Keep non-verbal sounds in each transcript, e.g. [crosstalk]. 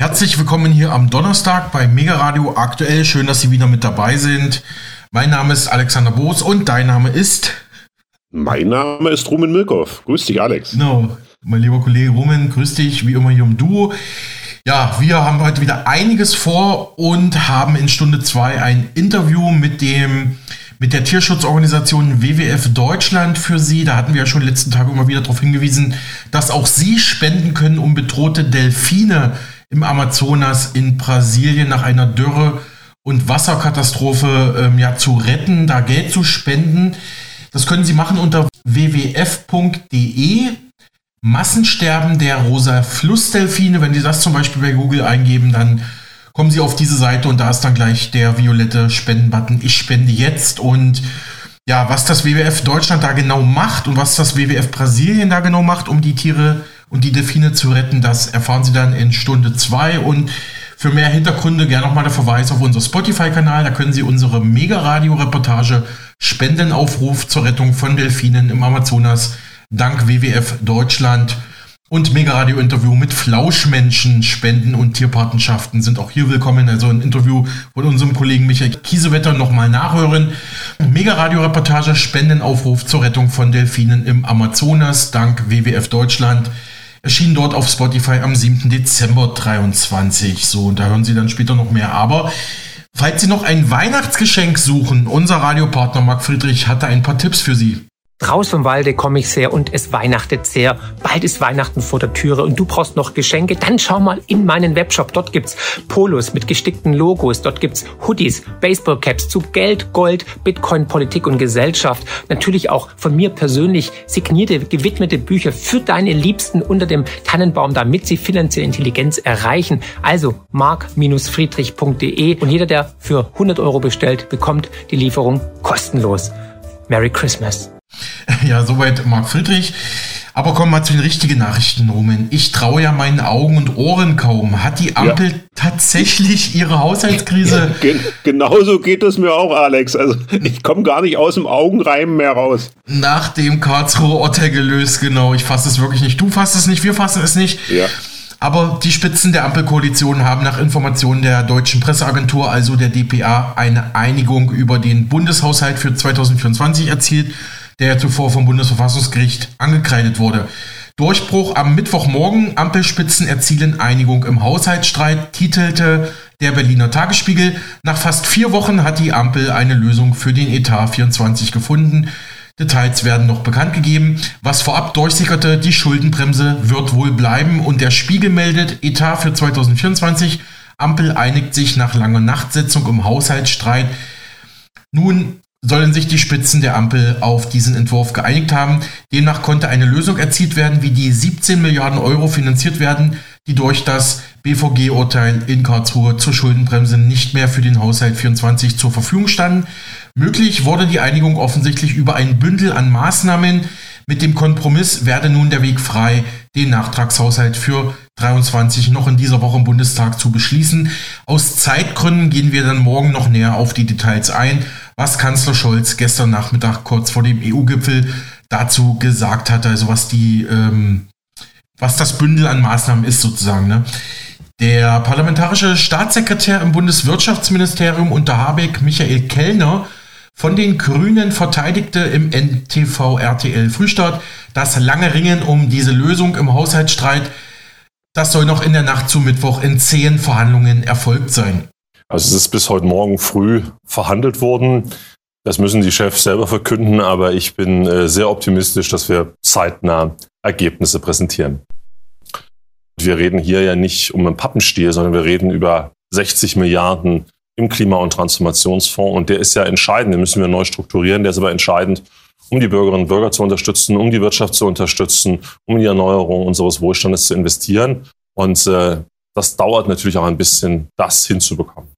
Herzlich willkommen hier am Donnerstag bei Mega Radio aktuell. Schön, dass Sie wieder mit dabei sind. Mein Name ist Alexander Boos und dein Name ist? Mein Name ist Rumen Milkov. Grüß dich, Alex. Genau, mein lieber Kollege Rumen, grüß dich, wie immer hier im Duo. Ja, wir haben heute wieder einiges vor und haben in Stunde 2 ein Interview mit dem mit der Tierschutzorganisation WWF Deutschland für Sie. Da hatten wir ja schon letzten Tag immer wieder darauf hingewiesen, dass auch Sie spenden können, um bedrohte Delfine im Amazonas in Brasilien nach einer Dürre und Wasserkatastrophe ähm, ja, zu retten, da Geld zu spenden. Das können Sie machen unter wwf.de. Massensterben der rosa Flussdelfine. Wenn Sie das zum Beispiel bei Google eingeben, dann kommen Sie auf diese Seite und da ist dann gleich der violette Spendenbutton. Ich spende jetzt. Und ja, was das WWF Deutschland da genau macht und was das WWF Brasilien da genau macht, um die Tiere und die Delfine zu retten, das erfahren Sie dann in Stunde 2. Und für mehr Hintergründe gerne nochmal der Verweis auf unser Spotify-Kanal. Da können Sie unsere Mega-Radio-Reportage Spendenaufruf zur Rettung von Delfinen im Amazonas dank WWF Deutschland und Mega-Radio-Interview mit Flauschmenschen, Spenden und Tierpatenschaften sind auch hier willkommen. Also ein Interview von unserem Kollegen Michael Kiesewetter nochmal nachhören. Mega-Radio-Reportage, Spendenaufruf zur Rettung von Delfinen im Amazonas dank WWF Deutschland. Erschien dort auf Spotify am 7. Dezember 23. So, und da hören Sie dann später noch mehr. Aber falls Sie noch ein Weihnachtsgeschenk suchen, unser Radiopartner Marc Friedrich hatte ein paar Tipps für Sie. Raus vom Walde komme ich sehr und es weihnachtet sehr. Bald ist Weihnachten vor der Türe und du brauchst noch Geschenke. Dann schau mal in meinen Webshop. Dort gibt's Polos mit gestickten Logos. Dort gibt's Hoodies, Baseballcaps zu Geld, Gold, Bitcoin, Politik und Gesellschaft. Natürlich auch von mir persönlich signierte, gewidmete Bücher für deine Liebsten unter dem Tannenbaum, damit sie finanzielle Intelligenz erreichen. Also mark-friedrich.de und jeder, der für 100 Euro bestellt, bekommt die Lieferung kostenlos. Merry Christmas. [laughs] Ja, soweit Marc Friedrich. Aber kommen wir zu den richtigen Nachrichten, Roman. Ich traue ja meinen Augen und Ohren kaum. Hat die Ampel ja. tatsächlich ihre Haushaltskrise? Gen genauso geht es mir auch, Alex. Also ich komme gar nicht aus dem Augenreimen mehr raus. Nach dem Karlsruhe Urteil gelöst, genau. Ich fasse es wirklich nicht. Du fasst es nicht, wir fassen es nicht. Ja. Aber die Spitzen der Ampelkoalition haben nach Informationen der deutschen Presseagentur, also der DPA, eine Einigung über den Bundeshaushalt für 2024 erzielt der zuvor vom Bundesverfassungsgericht angekreidet wurde. Durchbruch am Mittwochmorgen. Ampelspitzen erzielen Einigung im Haushaltsstreit, titelte der Berliner Tagesspiegel. Nach fast vier Wochen hat die Ampel eine Lösung für den Etat 24 gefunden. Details werden noch bekannt gegeben. Was vorab durchsickerte, die Schuldenbremse wird wohl bleiben und der Spiegel meldet Etat für 2024. Ampel einigt sich nach langer Nachtsitzung im Haushaltsstreit. Nun sollen sich die Spitzen der Ampel auf diesen Entwurf geeinigt haben. Demnach konnte eine Lösung erzielt werden, wie die 17 Milliarden Euro finanziert werden, die durch das BVG-Urteil in Karlsruhe zur Schuldenbremse nicht mehr für den Haushalt 24 zur Verfügung standen. Möglich wurde die Einigung offensichtlich über ein Bündel an Maßnahmen. Mit dem Kompromiss werde nun der Weg frei, den Nachtragshaushalt für 23 noch in dieser Woche im Bundestag zu beschließen. Aus Zeitgründen gehen wir dann morgen noch näher auf die Details ein was Kanzler Scholz gestern Nachmittag kurz vor dem EU-Gipfel dazu gesagt hatte, also was die, ähm, was das Bündel an Maßnahmen ist sozusagen. Ne? Der parlamentarische Staatssekretär im Bundeswirtschaftsministerium unter Habeck, Michael Kellner, von den Grünen verteidigte im NTV RTL Frühstart das lange Ringen um diese Lösung im Haushaltsstreit. Das soll noch in der Nacht zu Mittwoch in zehn Verhandlungen erfolgt sein. Also es ist bis heute Morgen früh verhandelt worden. Das müssen die Chefs selber verkünden, aber ich bin äh, sehr optimistisch, dass wir zeitnah Ergebnisse präsentieren. Wir reden hier ja nicht um einen Pappenstiel, sondern wir reden über 60 Milliarden im Klima- und Transformationsfonds und der ist ja entscheidend, den müssen wir neu strukturieren, der ist aber entscheidend, um die Bürgerinnen und Bürger zu unterstützen, um die Wirtschaft zu unterstützen, um die Erneuerung unseres Wohlstandes zu investieren. Und äh, das dauert natürlich auch ein bisschen, das hinzubekommen.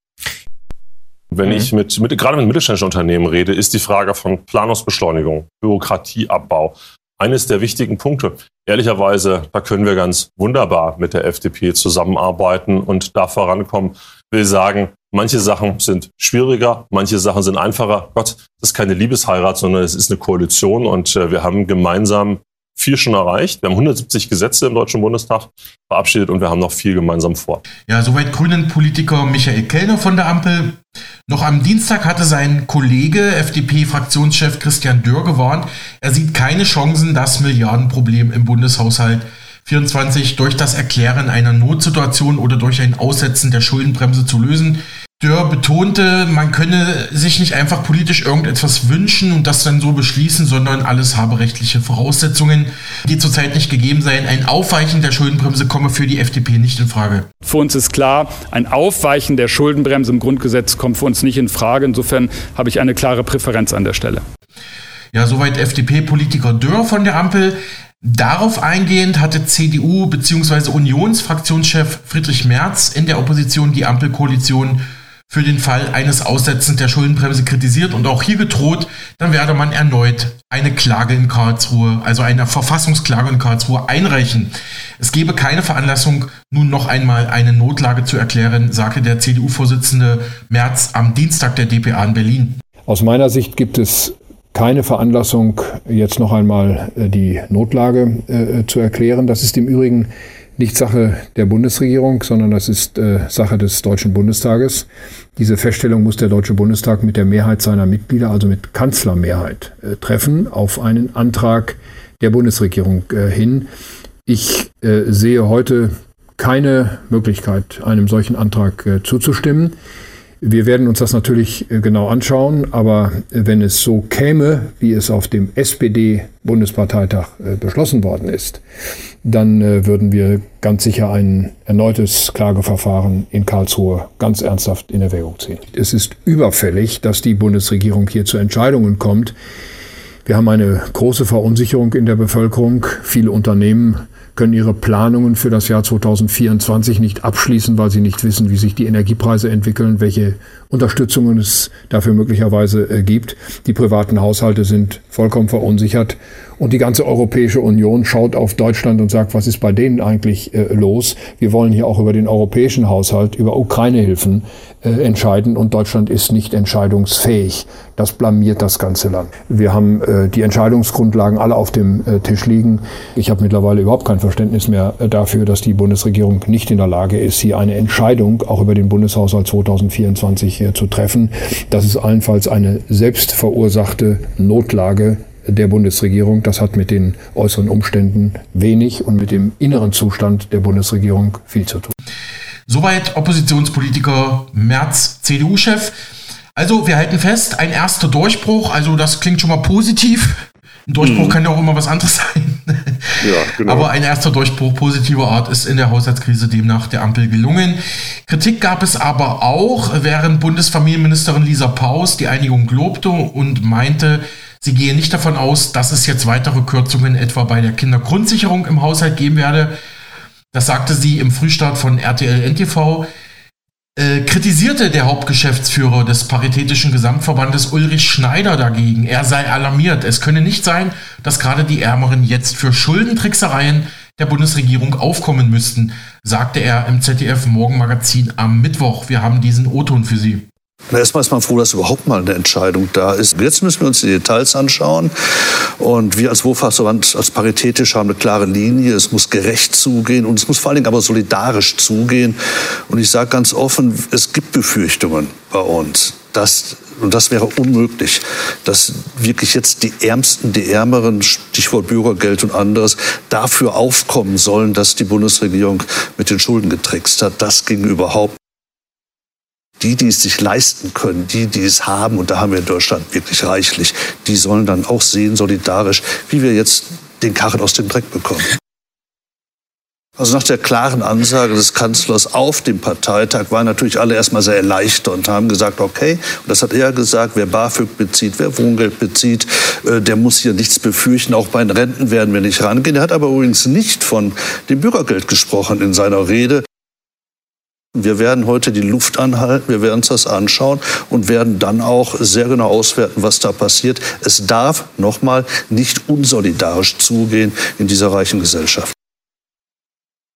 Wenn mhm. ich mit, mit, gerade mit mittelständischen Unternehmen rede, ist die Frage von Planungsbeschleunigung, Bürokratieabbau eines der wichtigen Punkte. Ehrlicherweise, da können wir ganz wunderbar mit der FDP zusammenarbeiten und da vorankommen. Ich will sagen, manche Sachen sind schwieriger, manche Sachen sind einfacher. Gott, das ist keine Liebesheirat, sondern es ist eine Koalition und äh, wir haben gemeinsam viel schon erreicht. Wir haben 170 Gesetze im Deutschen Bundestag verabschiedet und wir haben noch viel gemeinsam vor. Ja, soweit Grünen-Politiker Michael Kellner von der Ampel. Noch am Dienstag hatte sein Kollege, FDP-Fraktionschef Christian Dörr, gewarnt, er sieht keine Chancen, das Milliardenproblem im Bundeshaushalt 24 durch das Erklären einer Notsituation oder durch ein Aussetzen der Schuldenbremse zu lösen. Dörr betonte, man könne sich nicht einfach politisch irgendetwas wünschen und das dann so beschließen, sondern alles habe rechtliche Voraussetzungen, die zurzeit nicht gegeben seien. Ein Aufweichen der Schuldenbremse komme für die FDP nicht in Frage. Für uns ist klar, ein Aufweichen der Schuldenbremse im Grundgesetz kommt für uns nicht in Frage. Insofern habe ich eine klare Präferenz an der Stelle. Ja, soweit FDP-Politiker Dörr von der Ampel. Darauf eingehend hatte CDU bzw. Unionsfraktionschef Friedrich Merz in der Opposition die Ampelkoalition für den Fall eines Aussetzens der Schuldenbremse kritisiert und auch hier gedroht, dann werde man erneut eine Klage in Karlsruhe, also eine Verfassungsklage in Karlsruhe einreichen. Es gebe keine Veranlassung, nun noch einmal eine Notlage zu erklären, sagte der CDU-Vorsitzende Merz am Dienstag der DPA in Berlin. Aus meiner Sicht gibt es keine Veranlassung, jetzt noch einmal äh, die Notlage äh, zu erklären. Das ist im Übrigen nicht Sache der Bundesregierung, sondern das ist äh, Sache des Deutschen Bundestages. Diese Feststellung muss der Deutsche Bundestag mit der Mehrheit seiner Mitglieder, also mit Kanzlermehrheit, äh, treffen auf einen Antrag der Bundesregierung äh, hin. Ich äh, sehe heute keine Möglichkeit, einem solchen Antrag äh, zuzustimmen. Wir werden uns das natürlich äh, genau anschauen, aber wenn es so käme, wie es auf dem SPD-Bundesparteitag äh, beschlossen worden ist, dann äh, würden wir ganz sicher ein erneutes Klageverfahren in Karlsruhe ganz ernsthaft in Erwägung ziehen. Es ist überfällig, dass die Bundesregierung hier zu Entscheidungen kommt. Wir haben eine große Verunsicherung in der Bevölkerung. Viele Unternehmen können ihre Planungen für das Jahr 2024 nicht abschließen, weil sie nicht wissen, wie sich die Energiepreise entwickeln, welche Unterstützungen es dafür möglicherweise äh, gibt. Die privaten Haushalte sind vollkommen verunsichert und die ganze Europäische Union schaut auf Deutschland und sagt, was ist bei denen eigentlich äh, los? Wir wollen hier auch über den europäischen Haushalt, über Ukraine-Hilfen äh, entscheiden und Deutschland ist nicht entscheidungsfähig. Das blamiert das ganze Land. Wir haben äh, die Entscheidungsgrundlagen alle auf dem äh, Tisch liegen. Ich habe mittlerweile überhaupt kein Verständnis mehr äh, dafür, dass die Bundesregierung nicht in der Lage ist, hier eine Entscheidung auch über den Bundeshaushalt 2024 hier zu treffen. Das ist allenfalls eine selbstverursachte Notlage der Bundesregierung. Das hat mit den äußeren Umständen wenig und mit dem inneren Zustand der Bundesregierung viel zu tun. Soweit Oppositionspolitiker Merz, CDU-Chef. Also wir halten fest, ein erster Durchbruch, also das klingt schon mal positiv. Ein Durchbruch mhm. kann ja auch immer was anderes [laughs] sein. Ja, genau. Aber ein erster Durchbruch positiver Art ist in der Haushaltskrise demnach der Ampel gelungen. Kritik gab es aber auch, während Bundesfamilienministerin Lisa Paus die Einigung lobte und meinte, sie gehe nicht davon aus, dass es jetzt weitere Kürzungen etwa bei der Kindergrundsicherung im Haushalt geben werde. Das sagte sie im Frühstart von RTL NTV. Äh, kritisierte der Hauptgeschäftsführer des Paritätischen Gesamtverbandes Ulrich Schneider dagegen. Er sei alarmiert. Es könne nicht sein, dass gerade die Ärmeren jetzt für Schuldentricksereien der Bundesregierung aufkommen müssten, sagte er im ZDF Morgenmagazin am Mittwoch. Wir haben diesen O-Ton für Sie. Na, erstmal ist man froh, dass überhaupt mal eine Entscheidung da ist. Jetzt müssen wir uns die Details anschauen. Und wir als Wohlfahrtsverband, als paritätisch, haben eine klare Linie. Es muss gerecht zugehen und es muss vor allen Dingen aber solidarisch zugehen. Und ich sage ganz offen, es gibt Befürchtungen bei uns, dass und das wäre unmöglich, dass wirklich jetzt die Ärmsten, die Ärmeren, Stichwort Bürgergeld und anderes, dafür aufkommen sollen, dass die Bundesregierung mit den Schulden getrickst hat. Das ging überhaupt die, die es sich leisten können, die, die es haben, und da haben wir in Deutschland wirklich reichlich, die sollen dann auch sehen, solidarisch, wie wir jetzt den Karren aus dem Dreck bekommen. Also nach der klaren Ansage des Kanzlers auf dem Parteitag waren natürlich alle erstmal sehr erleichtert und haben gesagt, okay, und das hat er gesagt, wer BAföG bezieht, wer Wohngeld bezieht, äh, der muss hier nichts befürchten, auch bei den Renten werden wir nicht rangehen. Er hat aber übrigens nicht von dem Bürgergeld gesprochen in seiner Rede. Wir werden heute die Luft anhalten, wir werden uns das anschauen und werden dann auch sehr genau auswerten, was da passiert. Es darf nochmal nicht unsolidarisch zugehen in dieser reichen Gesellschaft.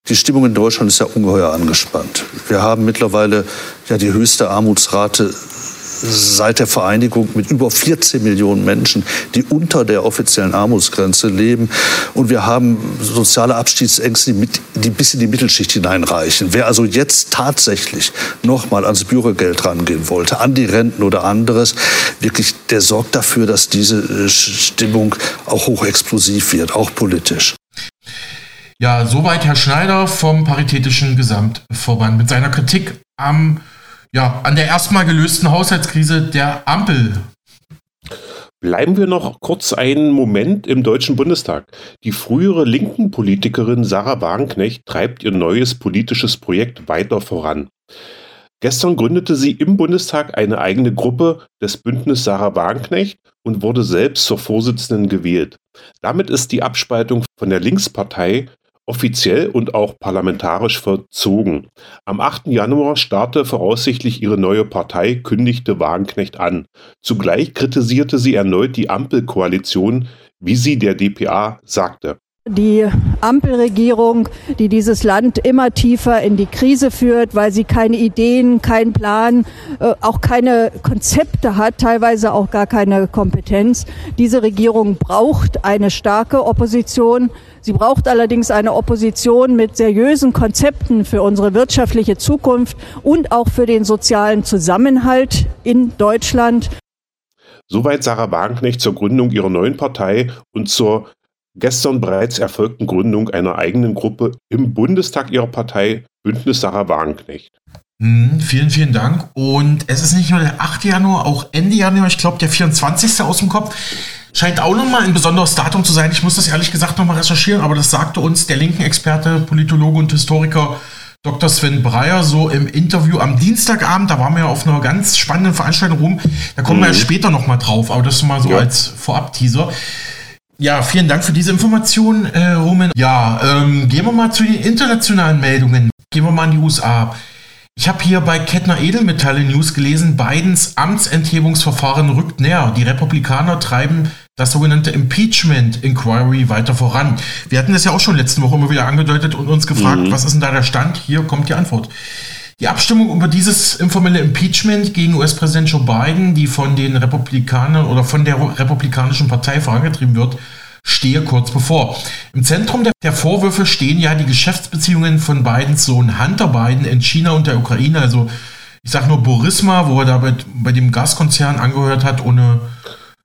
Die Stimmung in Deutschland ist ja ungeheuer angespannt. Wir haben mittlerweile ja die höchste Armutsrate seit der Vereinigung mit über 14 Millionen Menschen, die unter der offiziellen Armutsgrenze leben. Und wir haben soziale Abstiegsängste, die, mit, die bis in die Mittelschicht hineinreichen. Wer also jetzt tatsächlich nochmal ans Bürgergeld rangehen wollte, an die Renten oder anderes, wirklich, der sorgt dafür, dass diese äh, Stimmung auch hochexplosiv wird, auch politisch. Ja, soweit Herr Schneider vom Paritätischen Gesamtverband mit seiner Kritik am, ja, an der erstmal gelösten Haushaltskrise der Ampel. Bleiben wir noch kurz einen Moment im Deutschen Bundestag. Die frühere linken Politikerin Sarah Wagenknecht treibt ihr neues politisches Projekt weiter voran. Gestern gründete sie im Bundestag eine eigene Gruppe des Bündnis Sarah Wagenknecht und wurde selbst zur Vorsitzenden gewählt. Damit ist die Abspaltung von der Linkspartei offiziell und auch parlamentarisch verzogen. Am 8. Januar starte voraussichtlich ihre neue Partei, kündigte Wagenknecht an. Zugleich kritisierte sie erneut die Ampelkoalition, wie sie der dpa sagte. Die Ampelregierung, die dieses Land immer tiefer in die Krise führt, weil sie keine Ideen, keinen Plan, äh, auch keine Konzepte hat, teilweise auch gar keine Kompetenz. Diese Regierung braucht eine starke Opposition. Sie braucht allerdings eine Opposition mit seriösen Konzepten für unsere wirtschaftliche Zukunft und auch für den sozialen Zusammenhalt in Deutschland. Soweit Sarah Wagenknecht zur Gründung ihrer neuen Partei und zur gestern bereits erfolgten Gründung einer eigenen Gruppe im Bundestag ihrer Partei Bündnis Sarah Wagenknecht. Mhm, vielen, vielen Dank. Und es ist nicht nur der 8. Januar, auch Ende Januar, ich glaube der 24. aus dem Kopf, scheint auch nochmal ein besonderes Datum zu sein. Ich muss das ehrlich gesagt nochmal recherchieren, aber das sagte uns der linken Experte, Politologe und Historiker Dr. Sven Breyer so im Interview am Dienstagabend. Da waren wir ja auf einer ganz spannenden Veranstaltung rum. Da kommen mhm. wir ja später nochmal drauf, aber das mal so ja. als Vorab-Teaser. Ja, vielen Dank für diese Information, äh, Roman. Ja, ähm, gehen wir mal zu den internationalen Meldungen. Gehen wir mal in die USA. Ich habe hier bei Kettner Edelmetalle News gelesen, Bidens Amtsenthebungsverfahren rückt näher. Die Republikaner treiben das sogenannte Impeachment Inquiry weiter voran. Wir hatten das ja auch schon letzte Woche immer wieder angedeutet und uns gefragt, mhm. was ist denn da der Stand? Hier kommt die Antwort. Die Abstimmung über dieses informelle Impeachment gegen US-Präsident Joe Biden, die von den Republikanern oder von der Republikanischen Partei vorangetrieben wird, stehe kurz bevor. Im Zentrum der, Vorwürfe stehen ja die Geschäftsbeziehungen von Bidens Sohn Hunter Biden in China und der Ukraine. Also ich sage nur Burisma, wo er da bei, bei dem Gaskonzern angehört hat, ohne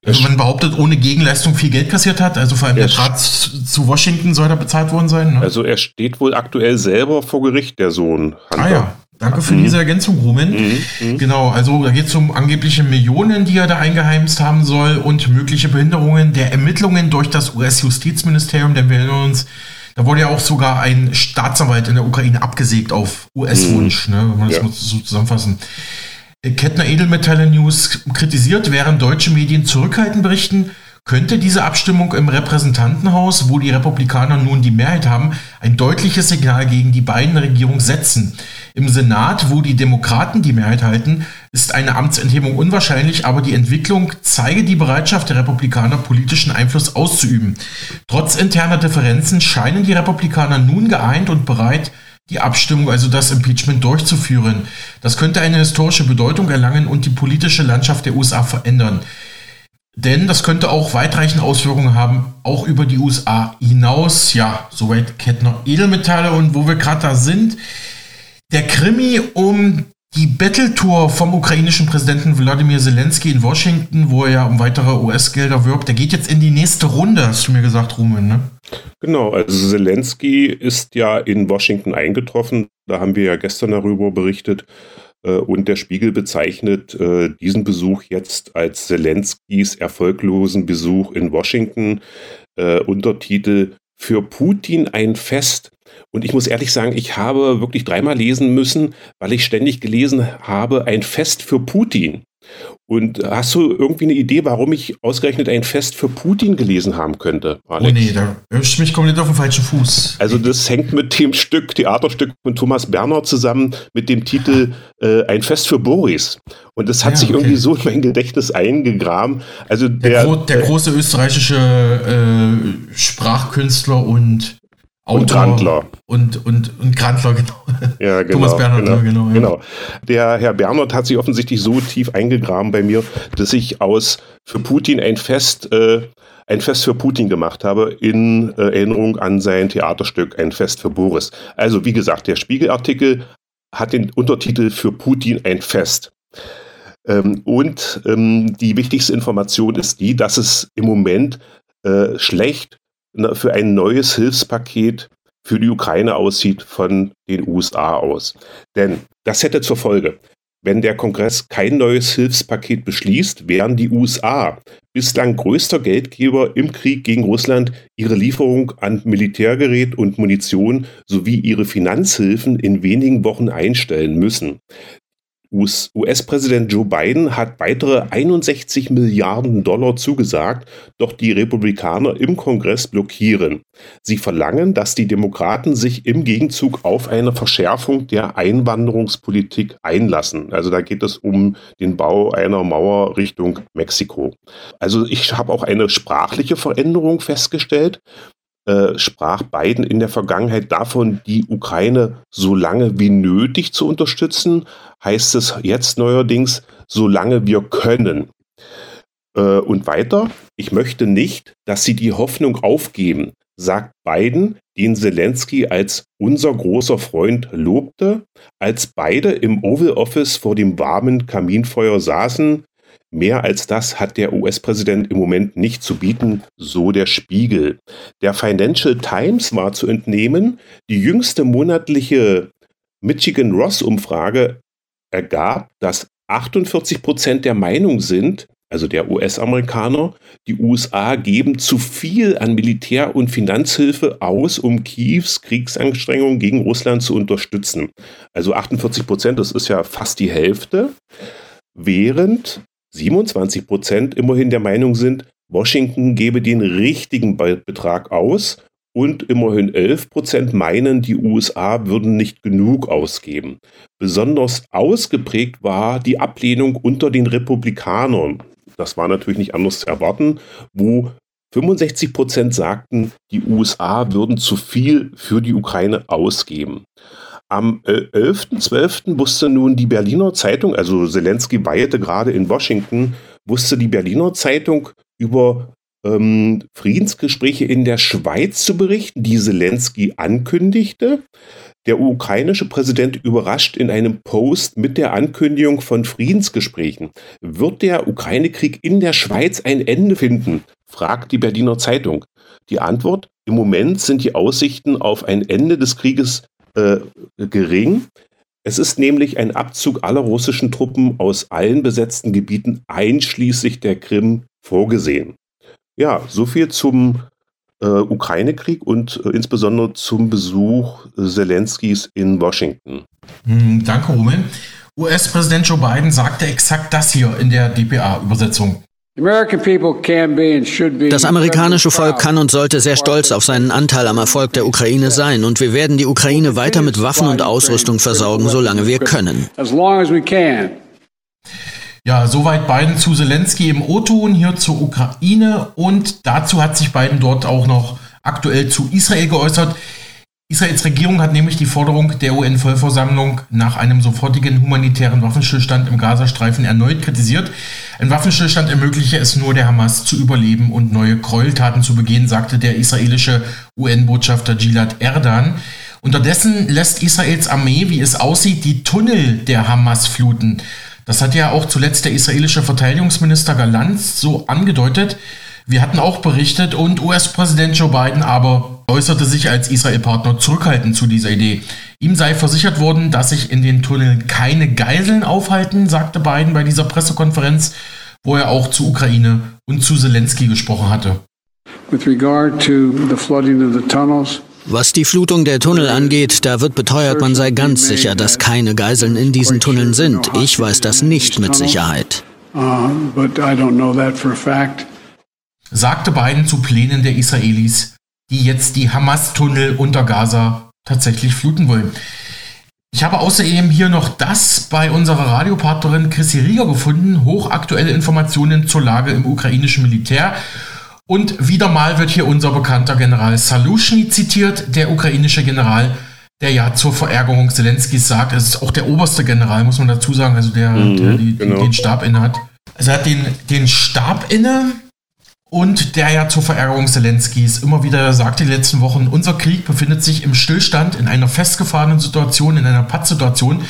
also man behauptet, ohne Gegenleistung viel Geld kassiert hat. Also vor allem der Draht zu Washington soll da bezahlt worden sein. Ne? Also er steht wohl aktuell selber vor Gericht, der Sohn. Hunter. Ah ja. Danke für mhm. diese Ergänzung, Rumen. Mhm. Mhm. Genau, also da geht es um angebliche Millionen, die er da eingeheimst haben soll und mögliche Behinderungen der Ermittlungen durch das US-Justizministerium, denn wir erinnern uns, da wurde ja auch sogar ein Staatsanwalt in der Ukraine abgesägt auf US-Wunsch, mhm. ne, wenn man das ja. mal so zusammenfassen. Kettner Edelmetalle News kritisiert, während deutsche Medien zurückhaltend berichten, könnte diese Abstimmung im Repräsentantenhaus, wo die Republikaner nun die Mehrheit haben, ein deutliches Signal gegen die beiden Regierungen setzen. Im Senat, wo die Demokraten die Mehrheit halten, ist eine Amtsenthebung unwahrscheinlich, aber die Entwicklung zeige die Bereitschaft der Republikaner, politischen Einfluss auszuüben. Trotz interner Differenzen scheinen die Republikaner nun geeint und bereit, die Abstimmung, also das Impeachment durchzuführen. Das könnte eine historische Bedeutung erlangen und die politische Landschaft der USA verändern. Denn das könnte auch weitreichende Auswirkungen haben, auch über die USA hinaus. Ja, soweit Kettner Edelmetalle und wo wir gerade da sind. Der Krimi um die Battle-Tour vom ukrainischen Präsidenten Wladimir Zelensky in Washington, wo er ja um weitere US-Gelder wirbt, der geht jetzt in die nächste Runde, hast du mir gesagt, Rumen, ne? Genau, also Zelensky ist ja in Washington eingetroffen. Da haben wir ja gestern darüber berichtet. Äh, und der Spiegel bezeichnet äh, diesen Besuch jetzt als Zelenskys erfolglosen Besuch in Washington. Äh, Untertitel Für Putin ein Fest. Und ich muss ehrlich sagen, ich habe wirklich dreimal lesen müssen, weil ich ständig gelesen habe, ein Fest für Putin. Und hast du irgendwie eine Idee, warum ich ausgerechnet ein Fest für Putin gelesen haben könnte? Alex? Oh nee, da erwischt mich komplett auf den falschen Fuß. Also das hängt mit dem Stück, Theaterstück von Thomas Berner zusammen mit dem Titel äh, Ein Fest für Boris. Und das hat ja, sich okay. irgendwie so in mein Gedächtnis eingegraben. Also der, der, gro der große österreichische äh, Sprachkünstler und Autor und Grandler. Und, und, und Grandler, genau. Ja, [laughs] genau. Thomas Bernhard, genau. genau, ja. genau. Der Herr Bernhard hat sich offensichtlich so tief eingegraben bei mir, dass ich aus für Putin ein Fest, äh, ein Fest für Putin gemacht habe, in äh, Erinnerung an sein Theaterstück Ein Fest für Boris. Also, wie gesagt, der Spiegelartikel hat den Untertitel für Putin ein Fest. Ähm, und ähm, die wichtigste Information ist die, dass es im Moment äh, schlecht für ein neues Hilfspaket für die Ukraine aussieht von den USA aus. Denn das hätte zur Folge, wenn der Kongress kein neues Hilfspaket beschließt, wären die USA, bislang größter Geldgeber im Krieg gegen Russland, ihre Lieferung an Militärgerät und Munition sowie ihre Finanzhilfen in wenigen Wochen einstellen müssen. US-Präsident Joe Biden hat weitere 61 Milliarden Dollar zugesagt, doch die Republikaner im Kongress blockieren. Sie verlangen, dass die Demokraten sich im Gegenzug auf eine Verschärfung der Einwanderungspolitik einlassen. Also da geht es um den Bau einer Mauer Richtung Mexiko. Also ich habe auch eine sprachliche Veränderung festgestellt. Äh, sprach Biden in der Vergangenheit davon, die Ukraine so lange wie nötig zu unterstützen, heißt es jetzt neuerdings, solange wir können. Äh, und weiter, ich möchte nicht, dass sie die Hoffnung aufgeben, sagt Biden, den Zelensky als unser großer Freund lobte, als beide im Oval Office vor dem warmen Kaminfeuer saßen, Mehr als das hat der US-Präsident im Moment nicht zu bieten, so der Spiegel. Der Financial Times war zu entnehmen, die jüngste monatliche Michigan Ross-Umfrage ergab, dass 48 Prozent der Meinung sind, also der US-Amerikaner, die USA geben zu viel an Militär- und Finanzhilfe aus, um Kiews Kriegsanstrengungen gegen Russland zu unterstützen. Also 48 Prozent, das ist ja fast die Hälfte, während 27 Prozent immerhin der Meinung sind, Washington gebe den richtigen Betrag aus und immerhin 11 Prozent meinen, die USA würden nicht genug ausgeben. Besonders ausgeprägt war die Ablehnung unter den Republikanern. Das war natürlich nicht anders zu erwarten, wo 65 Prozent sagten, die USA würden zu viel für die Ukraine ausgeben. Am 11.12. wusste nun die Berliner Zeitung, also Zelensky weilte gerade in Washington, wusste die Berliner Zeitung über ähm, Friedensgespräche in der Schweiz zu berichten, die Zelensky ankündigte. Der ukrainische Präsident überrascht in einem Post mit der Ankündigung von Friedensgesprächen. Wird der Ukraine-Krieg in der Schweiz ein Ende finden? fragt die Berliner Zeitung. Die Antwort, im Moment sind die Aussichten auf ein Ende des Krieges äh, gering. Es ist nämlich ein Abzug aller russischen Truppen aus allen besetzten Gebieten einschließlich der Krim vorgesehen. Ja, so viel zum äh, Ukraine-Krieg und äh, insbesondere zum Besuch Zelenskis in Washington. Hm, danke, Rumen. US-Präsident Joe Biden sagte exakt das hier in der DPA-Übersetzung. Das amerikanische Volk kann und sollte sehr stolz auf seinen Anteil am Erfolg der Ukraine sein und wir werden die Ukraine weiter mit Waffen und Ausrüstung versorgen, solange wir können. Ja, soweit Biden zu Zelensky im O-Ton hier zur Ukraine und dazu hat sich Biden dort auch noch aktuell zu Israel geäußert. Israels Regierung hat nämlich die Forderung der UN-Vollversammlung nach einem sofortigen humanitären Waffenstillstand im Gazastreifen erneut kritisiert. Ein Waffenstillstand ermögliche es nur der Hamas zu überleben und neue Gräueltaten zu begehen, sagte der israelische UN-Botschafter Gilad Erdan. Unterdessen lässt Israels Armee, wie es aussieht, die Tunnel der Hamas fluten. Das hat ja auch zuletzt der israelische Verteidigungsminister Galanz so angedeutet. Wir hatten auch berichtet und US-Präsident Joe Biden aber äußerte sich als Israel-Partner zurückhaltend zu dieser Idee. Ihm sei versichert worden, dass sich in den Tunneln keine Geiseln aufhalten, sagte Biden bei dieser Pressekonferenz, wo er auch zu Ukraine und zu Zelensky gesprochen hatte. Was die Flutung der Tunnel angeht, da wird beteuert, man sei ganz sicher, dass keine Geiseln in diesen Tunneln sind. Ich weiß das nicht mit Sicherheit. Uh, sagte Biden zu Plänen der Israelis, die jetzt die Hamas-Tunnel unter Gaza tatsächlich fluten wollen. Ich habe außerdem hier noch das bei unserer Radiopartnerin Chrissy Rieger gefunden, hochaktuelle Informationen zur Lage im ukrainischen Militär. Und wieder mal wird hier unser bekannter General Salushny zitiert, der ukrainische General, der ja zur Verärgerung Zelenskis sagt, es ist auch der oberste General, muss man dazu sagen, also der, mhm, der die, genau. den Stab inne hat. Also er hat den, den Stab inne und der ja zur Verärgerung Zelenskis immer wieder sagte die letzten Wochen, unser Krieg befindet sich im Stillstand, in einer festgefahrenen Situation, in einer Pattsituation.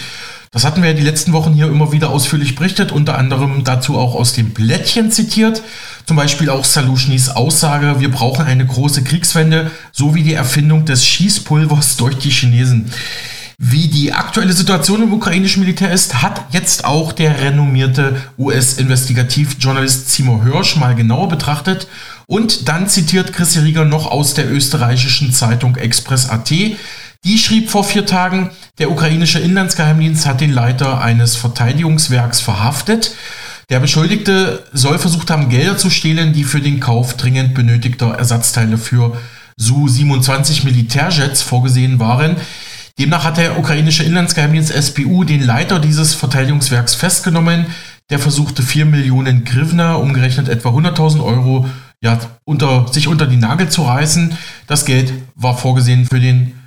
Das hatten wir ja die letzten Wochen hier immer wieder ausführlich berichtet, unter anderem dazu auch aus dem Blättchen zitiert. Zum Beispiel auch Salushnis Aussage, wir brauchen eine große Kriegswende, sowie die Erfindung des Schießpulvers durch die Chinesen. Wie die aktuelle Situation im ukrainischen Militär ist, hat jetzt auch der renommierte US-Investigativjournalist Seymour Hirsch mal genauer betrachtet. Und dann zitiert Chris Rieger noch aus der österreichischen Zeitung Express.at. Die schrieb vor vier Tagen, der ukrainische Inlandsgeheimdienst hat den Leiter eines Verteidigungswerks verhaftet. Der Beschuldigte soll versucht haben, Gelder zu stehlen, die für den Kauf dringend benötigter Ersatzteile für Su-27 Militärjets vorgesehen waren. Demnach hat der ukrainische Inlandsgeheimdienst SBU den Leiter dieses Verteidigungswerks festgenommen. Der versuchte 4 Millionen Grivna, umgerechnet etwa 100.000 Euro, ja, unter, sich unter die Nagel zu reißen. Das Geld war vorgesehen für den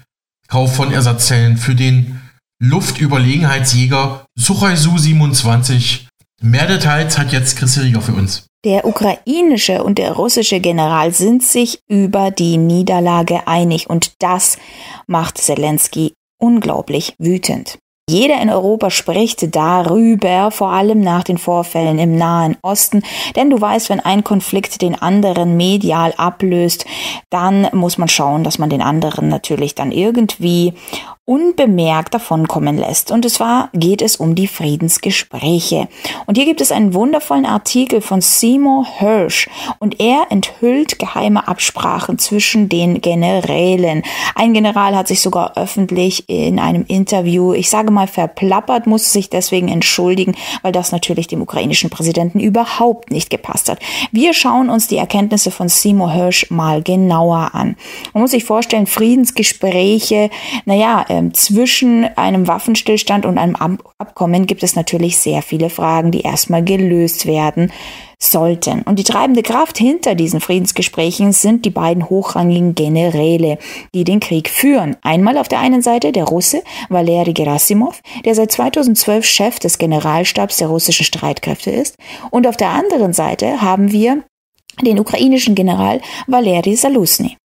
Kauf von Ersatzzellen für den Luftüberlegenheitsjäger Suchoi Su-27. Mehr Details hat jetzt Chris Rieger für uns. Der ukrainische und der russische General sind sich über die Niederlage einig und das macht Zelensky unglaublich wütend. Jeder in Europa spricht darüber, vor allem nach den Vorfällen im Nahen Osten. Denn du weißt, wenn ein Konflikt den anderen medial ablöst, dann muss man schauen, dass man den anderen natürlich dann irgendwie unbemerkt davonkommen lässt. Und zwar geht es um die Friedensgespräche. Und hier gibt es einen wundervollen Artikel von Seymour Hirsch und er enthüllt geheime Absprachen zwischen den Generälen. Ein General hat sich sogar öffentlich in einem Interview, ich sage mal verplappert, musste sich deswegen entschuldigen, weil das natürlich dem ukrainischen Präsidenten überhaupt nicht gepasst hat. Wir schauen uns die Erkenntnisse von Seymour Hirsch mal genauer an. Man muss sich vorstellen, Friedensgespräche, naja, ähm, zwischen einem Waffenstillstand und einem Abkommen gibt es natürlich sehr viele Fragen, die erstmal gelöst werden sollten. Und die treibende Kraft hinter diesen Friedensgesprächen sind die beiden hochrangigen Generäle, die den Krieg führen. Einmal auf der einen Seite der Russe Valery Gerasimov, der seit 2012 Chef des Generalstabs der russischen Streitkräfte ist. Und auf der anderen Seite haben wir den ukrainischen General Valery Salusny.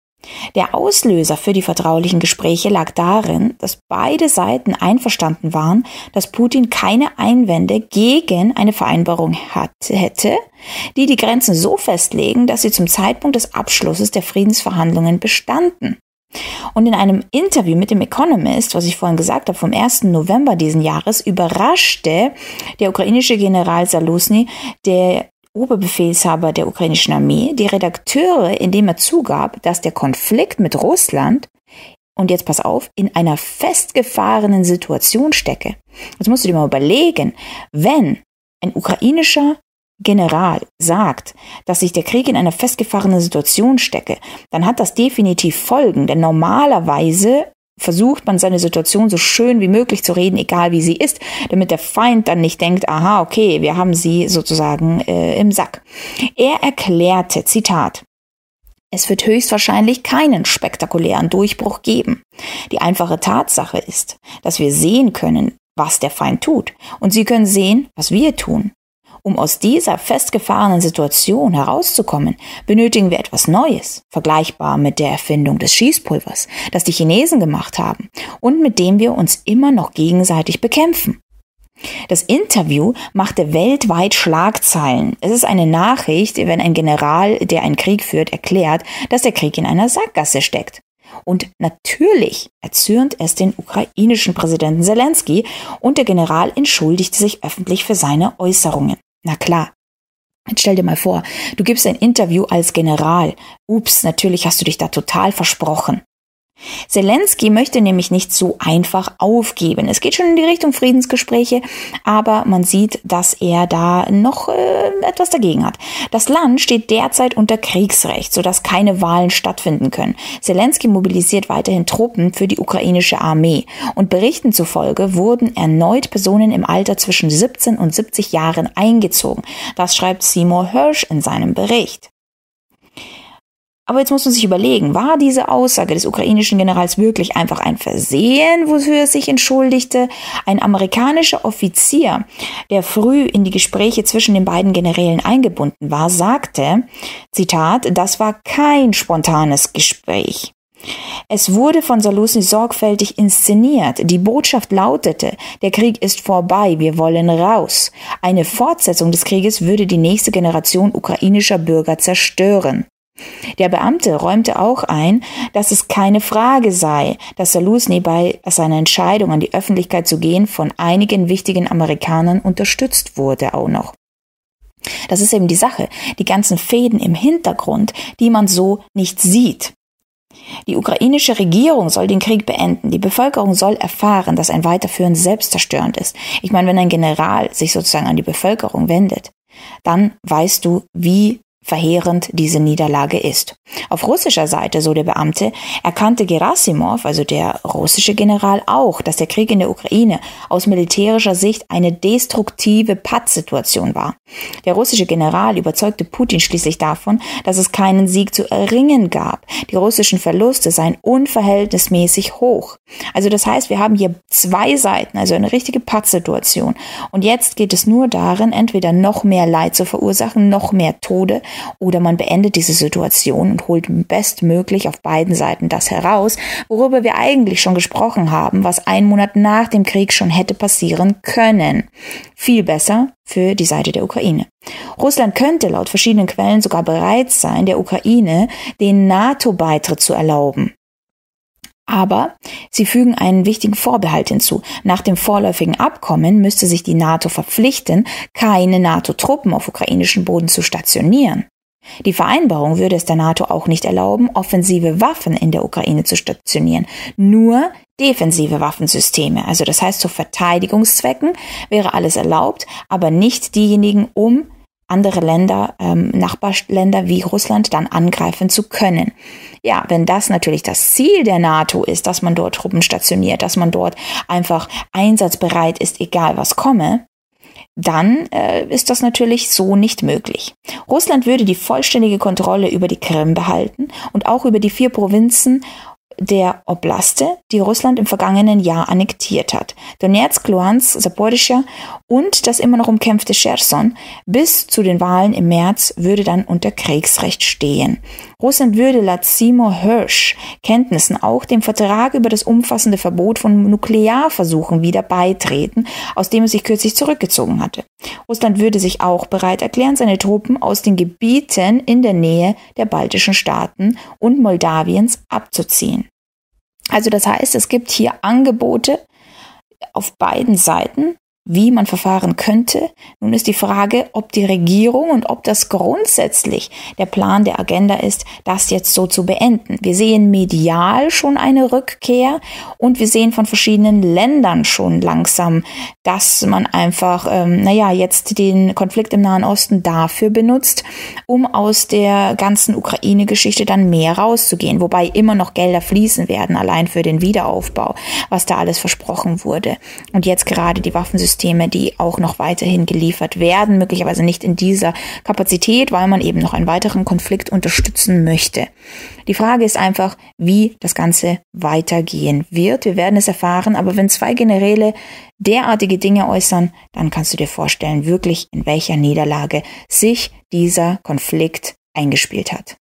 Der Auslöser für die vertraulichen Gespräche lag darin, dass beide Seiten einverstanden waren, dass Putin keine Einwände gegen eine Vereinbarung hatte, hätte, die die Grenzen so festlegen, dass sie zum Zeitpunkt des Abschlusses der Friedensverhandlungen bestanden. Und in einem Interview mit dem Economist, was ich vorhin gesagt habe, vom 1. November diesen Jahres, überraschte der ukrainische General Salusny, der Oberbefehlshaber der ukrainischen Armee die Redakteure, indem er zugab, dass der Konflikt mit Russland und jetzt pass auf, in einer festgefahrenen Situation stecke. Jetzt musst du dir mal überlegen, wenn ein ukrainischer General sagt, dass sich der Krieg in einer festgefahrenen Situation stecke, dann hat das definitiv Folgen, denn normalerweise versucht man seine Situation so schön wie möglich zu reden, egal wie sie ist, damit der Feind dann nicht denkt, aha, okay, wir haben sie sozusagen äh, im Sack. Er erklärte, Zitat, es wird höchstwahrscheinlich keinen spektakulären Durchbruch geben. Die einfache Tatsache ist, dass wir sehen können, was der Feind tut, und sie können sehen, was wir tun. Um aus dieser festgefahrenen Situation herauszukommen, benötigen wir etwas Neues, vergleichbar mit der Erfindung des Schießpulvers, das die Chinesen gemacht haben und mit dem wir uns immer noch gegenseitig bekämpfen. Das Interview machte weltweit Schlagzeilen. Es ist eine Nachricht, wenn ein General, der einen Krieg führt, erklärt, dass der Krieg in einer Sackgasse steckt. Und natürlich erzürnt es den ukrainischen Präsidenten Zelensky und der General entschuldigte sich öffentlich für seine Äußerungen. Na klar. Jetzt stell dir mal vor, du gibst ein Interview als General. Ups, natürlich hast du dich da total versprochen. Zelensky möchte nämlich nicht so einfach aufgeben. Es geht schon in die Richtung Friedensgespräche, aber man sieht, dass er da noch äh, etwas dagegen hat. Das Land steht derzeit unter Kriegsrecht, sodass keine Wahlen stattfinden können. Zelensky mobilisiert weiterhin Truppen für die ukrainische Armee und Berichten zufolge wurden erneut Personen im Alter zwischen 17 und 70 Jahren eingezogen. Das schreibt Seymour Hirsch in seinem Bericht. Aber jetzt muss man sich überlegen, war diese Aussage des ukrainischen Generals wirklich einfach ein Versehen, wofür er sich entschuldigte? Ein amerikanischer Offizier, der früh in die Gespräche zwischen den beiden Generälen eingebunden war, sagte, Zitat, das war kein spontanes Gespräch. Es wurde von Salusi sorgfältig inszeniert. Die Botschaft lautete, der Krieg ist vorbei, wir wollen raus. Eine Fortsetzung des Krieges würde die nächste Generation ukrainischer Bürger zerstören. Der Beamte räumte auch ein, dass es keine Frage sei, dass Saluzny bei seiner Entscheidung an die Öffentlichkeit zu gehen von einigen wichtigen Amerikanern unterstützt wurde auch noch. Das ist eben die Sache, die ganzen Fäden im Hintergrund, die man so nicht sieht. Die ukrainische Regierung soll den Krieg beenden. Die Bevölkerung soll erfahren, dass ein Weiterführen selbstzerstörend ist. Ich meine, wenn ein General sich sozusagen an die Bevölkerung wendet, dann weißt du, wie verheerend diese Niederlage ist. Auf russischer Seite, so der Beamte, erkannte Gerasimov, also der russische General, auch, dass der Krieg in der Ukraine aus militärischer Sicht eine destruktive Pattsituation war. Der russische General überzeugte Putin schließlich davon, dass es keinen Sieg zu erringen gab. Die russischen Verluste seien unverhältnismäßig hoch. Also das heißt, wir haben hier zwei Seiten, also eine richtige Pattsituation. Und jetzt geht es nur darin, entweder noch mehr Leid zu verursachen, noch mehr Tode oder man beendet diese Situation und holt bestmöglich auf beiden Seiten das heraus, worüber wir eigentlich schon gesprochen haben, was einen Monat nach dem Krieg schon hätte passieren können. Viel besser für die Seite der Ukraine. Russland könnte laut verschiedenen Quellen sogar bereit sein, der Ukraine den NATO-Beitritt zu erlauben. Aber sie fügen einen wichtigen Vorbehalt hinzu. Nach dem vorläufigen Abkommen müsste sich die NATO verpflichten, keine NATO-Truppen auf ukrainischem Boden zu stationieren. Die Vereinbarung würde es der NATO auch nicht erlauben, offensive Waffen in der Ukraine zu stationieren, nur defensive Waffensysteme. Also das heißt, zu Verteidigungszwecken wäre alles erlaubt, aber nicht diejenigen, um andere Länder, ähm, Nachbarländer wie Russland dann angreifen zu können. Ja, wenn das natürlich das Ziel der NATO ist, dass man dort Truppen stationiert, dass man dort einfach einsatzbereit ist, egal was komme, dann äh, ist das natürlich so nicht möglich. Russland würde die vollständige Kontrolle über die Krim behalten und auch über die vier Provinzen der Oblaste, die Russland im vergangenen Jahr annektiert hat. Donetsk, Luhansk, Saporischschja und das immer noch umkämpfte Cherson bis zu den Wahlen im März würde dann unter Kriegsrecht stehen. Russland würde laut Seymour Hirsch Kenntnissen auch dem Vertrag über das umfassende Verbot von Nuklearversuchen wieder beitreten, aus dem es sich kürzlich zurückgezogen hatte. Russland würde sich auch bereit erklären, seine Truppen aus den Gebieten in der Nähe der baltischen Staaten und Moldawiens abzuziehen. Also das heißt, es gibt hier Angebote auf beiden Seiten wie man verfahren könnte. Nun ist die Frage, ob die Regierung und ob das grundsätzlich der Plan der Agenda ist, das jetzt so zu beenden. Wir sehen medial schon eine Rückkehr und wir sehen von verschiedenen Ländern schon langsam, dass man einfach, ähm, naja, jetzt den Konflikt im Nahen Osten dafür benutzt, um aus der ganzen Ukraine-Geschichte dann mehr rauszugehen, wobei immer noch Gelder fließen werden, allein für den Wiederaufbau, was da alles versprochen wurde. Und jetzt gerade die Waffensysteme Systeme, die auch noch weiterhin geliefert werden, möglicherweise nicht in dieser Kapazität, weil man eben noch einen weiteren Konflikt unterstützen möchte. Die Frage ist einfach, wie das Ganze weitergehen wird. Wir werden es erfahren, aber wenn zwei Generäle derartige Dinge äußern, dann kannst du dir vorstellen, wirklich in welcher Niederlage sich dieser Konflikt eingespielt hat.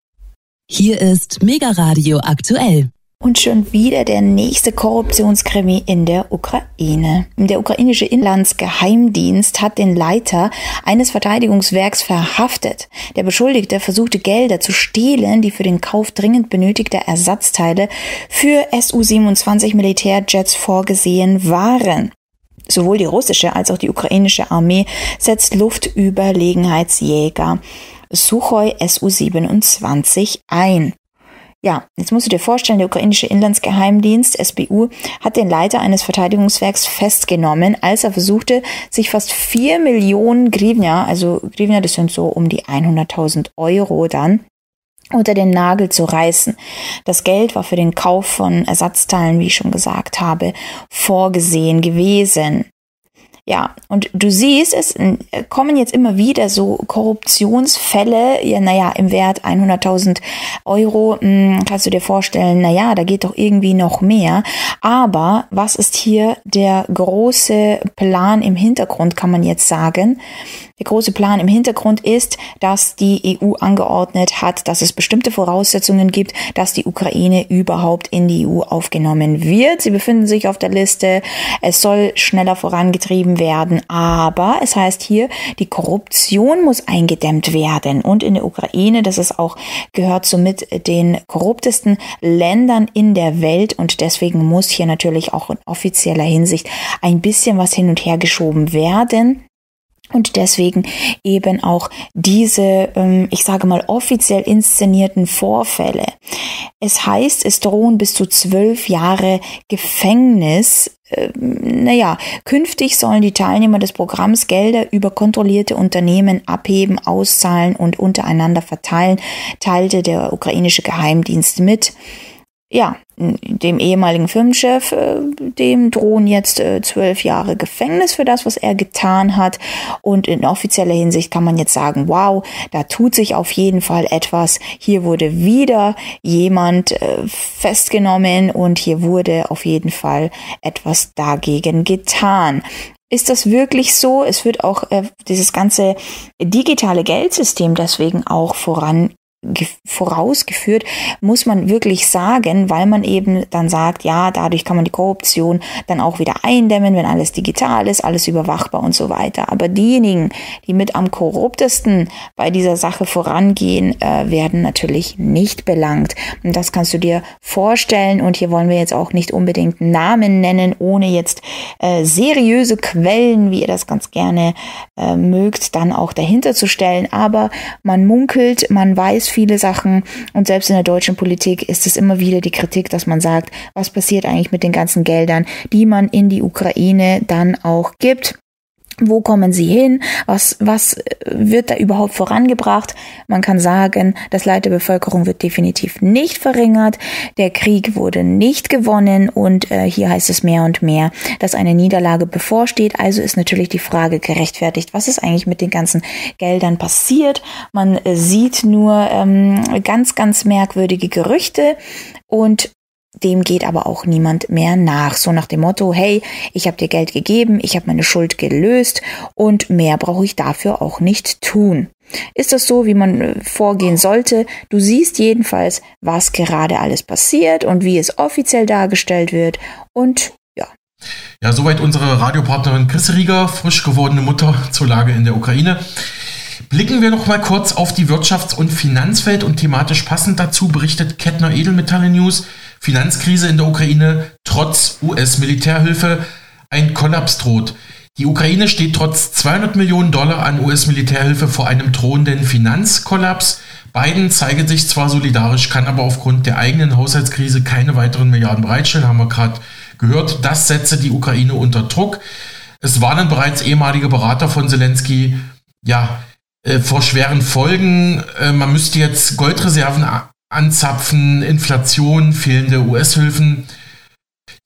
Hier ist Mega Radio aktuell. Und schon wieder der nächste Korruptionskrimi in der Ukraine. Der ukrainische Inlandsgeheimdienst hat den Leiter eines Verteidigungswerks verhaftet. Der Beschuldigte versuchte Gelder zu stehlen, die für den Kauf dringend benötigter Ersatzteile für Su-27 Militärjets vorgesehen waren. Sowohl die russische als auch die ukrainische Armee setzt Luftüberlegenheitsjäger Suchoi Su-27 ein. Ja, jetzt musst du dir vorstellen, der ukrainische Inlandsgeheimdienst, SBU, hat den Leiter eines Verteidigungswerks festgenommen, als er versuchte, sich fast vier Millionen Grivnia, also Grivnia, das sind so um die 100.000 Euro dann, unter den Nagel zu reißen. Das Geld war für den Kauf von Ersatzteilen, wie ich schon gesagt habe, vorgesehen gewesen. Ja, und du siehst, es kommen jetzt immer wieder so Korruptionsfälle, ja, naja, im Wert 100.000 Euro, mh, hm, kannst du dir vorstellen, naja, da geht doch irgendwie noch mehr. Aber was ist hier der große Plan im Hintergrund, kann man jetzt sagen? Der große Plan im Hintergrund ist, dass die EU angeordnet hat, dass es bestimmte Voraussetzungen gibt, dass die Ukraine überhaupt in die EU aufgenommen wird. Sie befinden sich auf der Liste. Es soll schneller vorangetrieben werden. Aber es heißt hier, die Korruption muss eingedämmt werden. Und in der Ukraine, das ist auch, gehört somit den korruptesten Ländern in der Welt. Und deswegen muss hier natürlich auch in offizieller Hinsicht ein bisschen was hin und her geschoben werden. Und deswegen eben auch diese, ähm, ich sage mal, offiziell inszenierten Vorfälle. Es heißt, es drohen bis zu zwölf Jahre Gefängnis. Ähm, naja, künftig sollen die Teilnehmer des Programms Gelder über kontrollierte Unternehmen abheben, auszahlen und untereinander verteilen, teilte der ukrainische Geheimdienst mit ja, dem ehemaligen Firmenchef, äh, dem drohen jetzt äh, zwölf Jahre Gefängnis für das, was er getan hat. Und in offizieller Hinsicht kann man jetzt sagen, wow, da tut sich auf jeden Fall etwas. Hier wurde wieder jemand äh, festgenommen und hier wurde auf jeden Fall etwas dagegen getan. Ist das wirklich so? Es wird auch äh, dieses ganze digitale Geldsystem deswegen auch voran vorausgeführt, muss man wirklich sagen, weil man eben dann sagt, ja, dadurch kann man die Korruption dann auch wieder eindämmen, wenn alles digital ist, alles überwachbar und so weiter. Aber diejenigen, die mit am korruptesten bei dieser Sache vorangehen, äh, werden natürlich nicht belangt. Und das kannst du dir vorstellen. Und hier wollen wir jetzt auch nicht unbedingt Namen nennen, ohne jetzt äh, seriöse Quellen, wie ihr das ganz gerne äh, mögt, dann auch dahinter zu stellen. Aber man munkelt, man weiß viele Sachen und selbst in der deutschen Politik ist es immer wieder die Kritik, dass man sagt, was passiert eigentlich mit den ganzen Geldern, die man in die Ukraine dann auch gibt. Wo kommen sie hin? Was, was wird da überhaupt vorangebracht? Man kann sagen, das Leid der Bevölkerung wird definitiv nicht verringert. Der Krieg wurde nicht gewonnen und äh, hier heißt es mehr und mehr, dass eine Niederlage bevorsteht. Also ist natürlich die Frage gerechtfertigt, was ist eigentlich mit den ganzen Geldern passiert? Man äh, sieht nur ähm, ganz, ganz merkwürdige Gerüchte und dem geht aber auch niemand mehr nach. So nach dem Motto, hey, ich habe dir Geld gegeben, ich habe meine Schuld gelöst und mehr brauche ich dafür auch nicht tun. Ist das so, wie man äh, vorgehen sollte? Du siehst jedenfalls, was gerade alles passiert und wie es offiziell dargestellt wird und ja. Ja, soweit unsere Radiopartnerin Chris Rieger, frisch gewordene Mutter zur Lage in der Ukraine. Blicken wir noch mal kurz auf die Wirtschafts- und Finanzwelt und thematisch passend dazu berichtet Kettner Edelmetalle News, Finanzkrise in der Ukraine trotz US-Militärhilfe, ein Kollaps droht. Die Ukraine steht trotz 200 Millionen Dollar an US-Militärhilfe vor einem drohenden Finanzkollaps. Biden zeige sich zwar solidarisch, kann aber aufgrund der eigenen Haushaltskrise keine weiteren Milliarden bereitstellen, haben wir gerade gehört. Das setze die Ukraine unter Druck. Es warnen bereits ehemalige Berater von Zelensky, ja, äh, vor schweren Folgen. Äh, man müsste jetzt Goldreserven anzapfen, Inflation, fehlende US-Hilfen.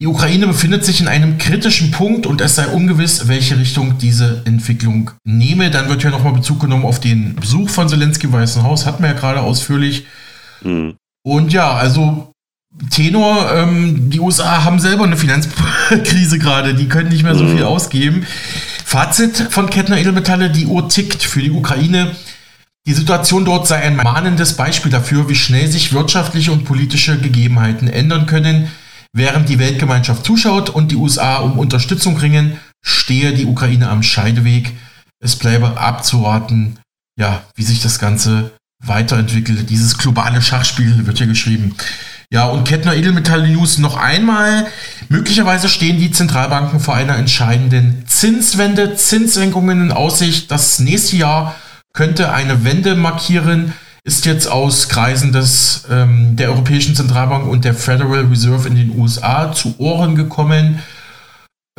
Die Ukraine befindet sich in einem kritischen Punkt und es sei ungewiss, welche Richtung diese Entwicklung nehme. Dann wird hier nochmal Bezug genommen auf den Besuch von Zelensky im Weißen Haus, hatten wir ja gerade ausführlich. Mhm. Und ja, also Tenor, ähm, die USA haben selber eine Finanzkrise gerade, die können nicht mehr so mhm. viel ausgeben. Fazit von Kettner Edelmetalle, die Uhr tickt für die Ukraine. Die Situation dort sei ein mahnendes Beispiel dafür, wie schnell sich wirtschaftliche und politische Gegebenheiten ändern können. Während die Weltgemeinschaft zuschaut und die USA um Unterstützung ringen, stehe die Ukraine am Scheideweg. Es bleibe abzuwarten, ja, wie sich das Ganze weiterentwickelt. Dieses globale Schachspiel wird hier geschrieben. Ja, und Kettner Edelmetall News noch einmal. Möglicherweise stehen die Zentralbanken vor einer entscheidenden Zinswende, Zinssenkungen in Aussicht. Das nächste Jahr könnte eine Wende markieren, ist jetzt aus Kreisen des, ähm, der Europäischen Zentralbank und der Federal Reserve in den USA zu Ohren gekommen.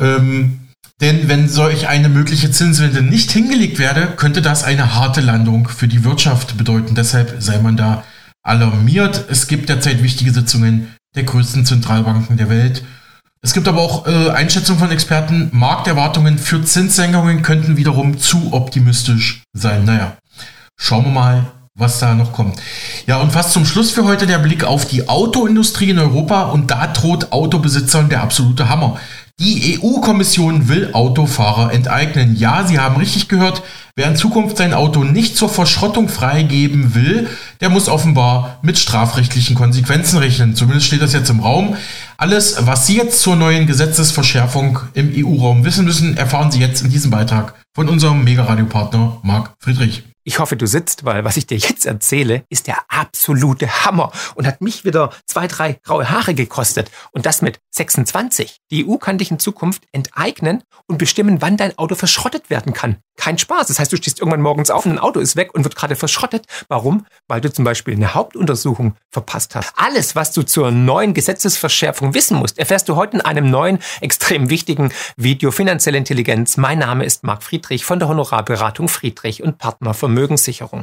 Ähm, denn wenn solch eine mögliche Zinswende nicht hingelegt werde, könnte das eine harte Landung für die Wirtschaft bedeuten. Deshalb sei man da alarmiert. Es gibt derzeit wichtige Sitzungen der größten Zentralbanken der Welt. Es gibt aber auch äh, Einschätzungen von Experten, Markterwartungen für Zinssenkungen könnten wiederum zu optimistisch sein. Naja, schauen wir mal, was da noch kommt. Ja, und fast zum Schluss für heute der Blick auf die Autoindustrie in Europa und da droht Autobesitzern der absolute Hammer. Die EU-Kommission will Autofahrer enteignen. Ja, Sie haben richtig gehört. Wer in Zukunft sein Auto nicht zur Verschrottung freigeben will, der muss offenbar mit strafrechtlichen Konsequenzen rechnen. Zumindest steht das jetzt im Raum. Alles, was Sie jetzt zur neuen Gesetzesverschärfung im EU-Raum wissen müssen, erfahren Sie jetzt in diesem Beitrag von unserem Mega-Radio-Partner Marc Friedrich. Ich hoffe, du sitzt, weil was ich dir jetzt erzähle, ist der absolute Hammer und hat mich wieder zwei, drei graue Haare gekostet. Und das mit 26. Die EU kann dich in Zukunft enteignen und bestimmen, wann dein Auto verschrottet werden kann. Kein Spaß. Das heißt, du stehst irgendwann morgens auf und ein Auto ist weg und wird gerade verschrottet. Warum? Weil du zum Beispiel eine Hauptuntersuchung verpasst hast. Alles, was du zur neuen Gesetzesverschärfung wissen musst, erfährst du heute in einem neuen, extrem wichtigen Video Finanzielle Intelligenz. Mein Name ist Marc Friedrich von der Honorarberatung Friedrich und Partner Vermögenssicherung.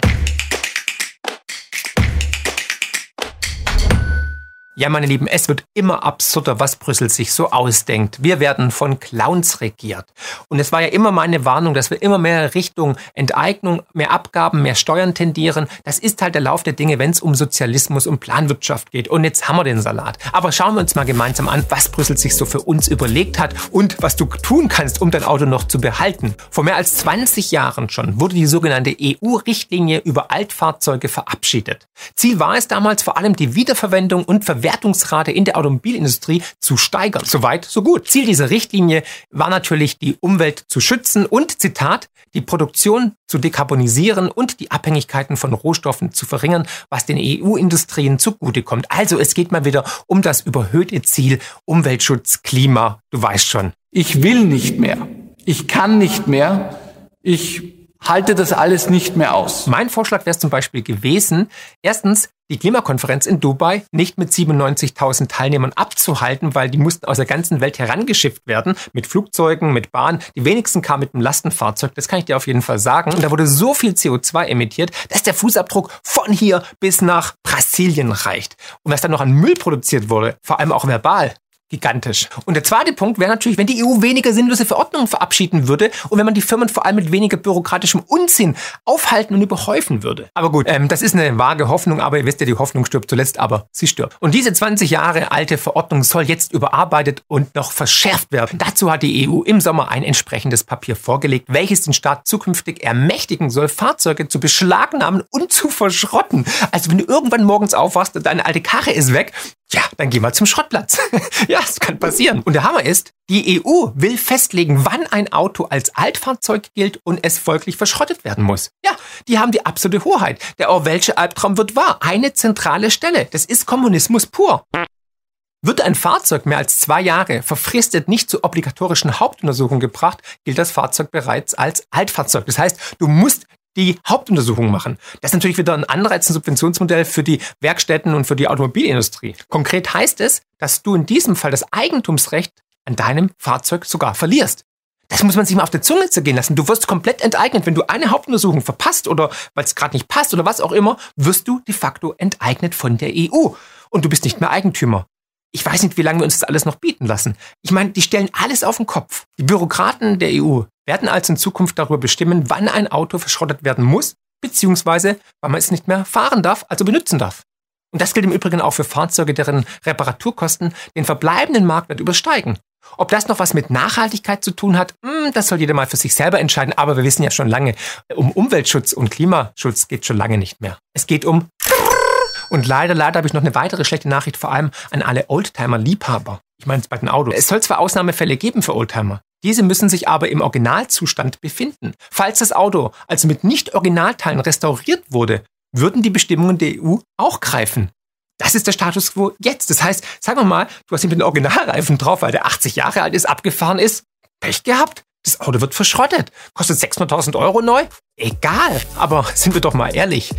Ja, meine Lieben, es wird immer absurder, was Brüssel sich so ausdenkt. Wir werden von Clowns regiert. Und es war ja immer meine Warnung, dass wir immer mehr Richtung Enteignung, mehr Abgaben, mehr Steuern tendieren. Das ist halt der Lauf der Dinge, wenn es um Sozialismus und Planwirtschaft geht. Und jetzt haben wir den Salat. Aber schauen wir uns mal gemeinsam an, was Brüssel sich so für uns überlegt hat und was du tun kannst, um dein Auto noch zu behalten. Vor mehr als 20 Jahren schon wurde die sogenannte EU-Richtlinie über Altfahrzeuge verabschiedet. Ziel war es damals vor allem die Wiederverwendung und Verwertung Verwertungsrate in der Automobilindustrie zu steigern. Soweit, so gut. Ziel dieser Richtlinie war natürlich, die Umwelt zu schützen und, Zitat, die Produktion zu dekarbonisieren und die Abhängigkeiten von Rohstoffen zu verringern, was den EU-Industrien zugutekommt. Also es geht mal wieder um das überhöhte Ziel Umweltschutz, Klima, du weißt schon. Ich will nicht mehr. Ich kann nicht mehr. Ich halte das alles nicht mehr aus. Mein Vorschlag wäre es zum Beispiel gewesen, erstens die Klimakonferenz in Dubai nicht mit 97.000 Teilnehmern abzuhalten, weil die mussten aus der ganzen Welt herangeschifft werden, mit Flugzeugen, mit Bahn. Die wenigsten kamen mit einem Lastenfahrzeug, das kann ich dir auf jeden Fall sagen. Und da wurde so viel CO2 emittiert, dass der Fußabdruck von hier bis nach Brasilien reicht. Und was dann noch an Müll produziert wurde, vor allem auch verbal, gigantisch. Und der zweite Punkt wäre natürlich, wenn die EU weniger sinnlose Verordnungen verabschieden würde und wenn man die Firmen vor allem mit weniger bürokratischem Unsinn aufhalten und überhäufen würde. Aber gut, ähm, das ist eine vage Hoffnung, aber ihr wisst ja, die Hoffnung stirbt zuletzt, aber sie stirbt. Und diese 20 Jahre alte Verordnung soll jetzt überarbeitet und noch verschärft werden. Dazu hat die EU im Sommer ein entsprechendes Papier vorgelegt, welches den Staat zukünftig ermächtigen soll, Fahrzeuge zu beschlagnahmen und zu verschrotten. Also wenn du irgendwann morgens aufwachst und deine alte Karre ist weg, ja, dann geh mal zum Schrottplatz. [laughs] ja, das kann passieren. Und der Hammer ist, die EU will festlegen, wann ein Auto als Altfahrzeug gilt und es folglich verschrottet werden muss. Ja, die haben die absolute Hoheit. Der Orwellsche Albtraum wird wahr. Eine zentrale Stelle. Das ist Kommunismus pur. Wird ein Fahrzeug mehr als zwei Jahre verfristet nicht zur obligatorischen Hauptuntersuchung gebracht, gilt das Fahrzeug bereits als Altfahrzeug. Das heißt, du musst die Hauptuntersuchung machen. Das ist natürlich wieder ein Anreiz, ein Subventionsmodell für die Werkstätten und für die Automobilindustrie. Konkret heißt es, dass du in diesem Fall das Eigentumsrecht an deinem Fahrzeug sogar verlierst. Das muss man sich mal auf der Zunge zergehen lassen. Du wirst komplett enteignet. Wenn du eine Hauptuntersuchung verpasst oder weil es gerade nicht passt oder was auch immer, wirst du de facto enteignet von der EU. Und du bist nicht mehr Eigentümer. Ich weiß nicht, wie lange wir uns das alles noch bieten lassen. Ich meine, die stellen alles auf den Kopf. Die Bürokraten der EU werden also in Zukunft darüber bestimmen, wann ein Auto verschrottet werden muss, beziehungsweise wann man es nicht mehr fahren darf, also benutzen darf. Und das gilt im Übrigen auch für Fahrzeuge, deren Reparaturkosten den verbleibenden Marktwert übersteigen. Ob das noch was mit Nachhaltigkeit zu tun hat, hm, das soll jeder mal für sich selber entscheiden. Aber wir wissen ja schon lange, um Umweltschutz und Klimaschutz geht schon lange nicht mehr. Es geht um und leider, leider habe ich noch eine weitere schlechte Nachricht, vor allem an alle Oldtimer-Liebhaber. Ich meine es bei den Autos. Es soll zwar Ausnahmefälle geben für Oldtimer, diese müssen sich aber im Originalzustand befinden. Falls das Auto also mit Nicht-Originalteilen restauriert wurde, würden die Bestimmungen der EU auch greifen. Das ist der Status quo jetzt. Das heißt, sagen wir mal, du hast ihn mit einem Originalreifen drauf, weil der 80 Jahre alt ist, abgefahren ist. Pech gehabt. Das Auto wird verschrottet. Kostet 600.000 Euro neu? Egal. Aber [laughs] sind wir doch mal ehrlich.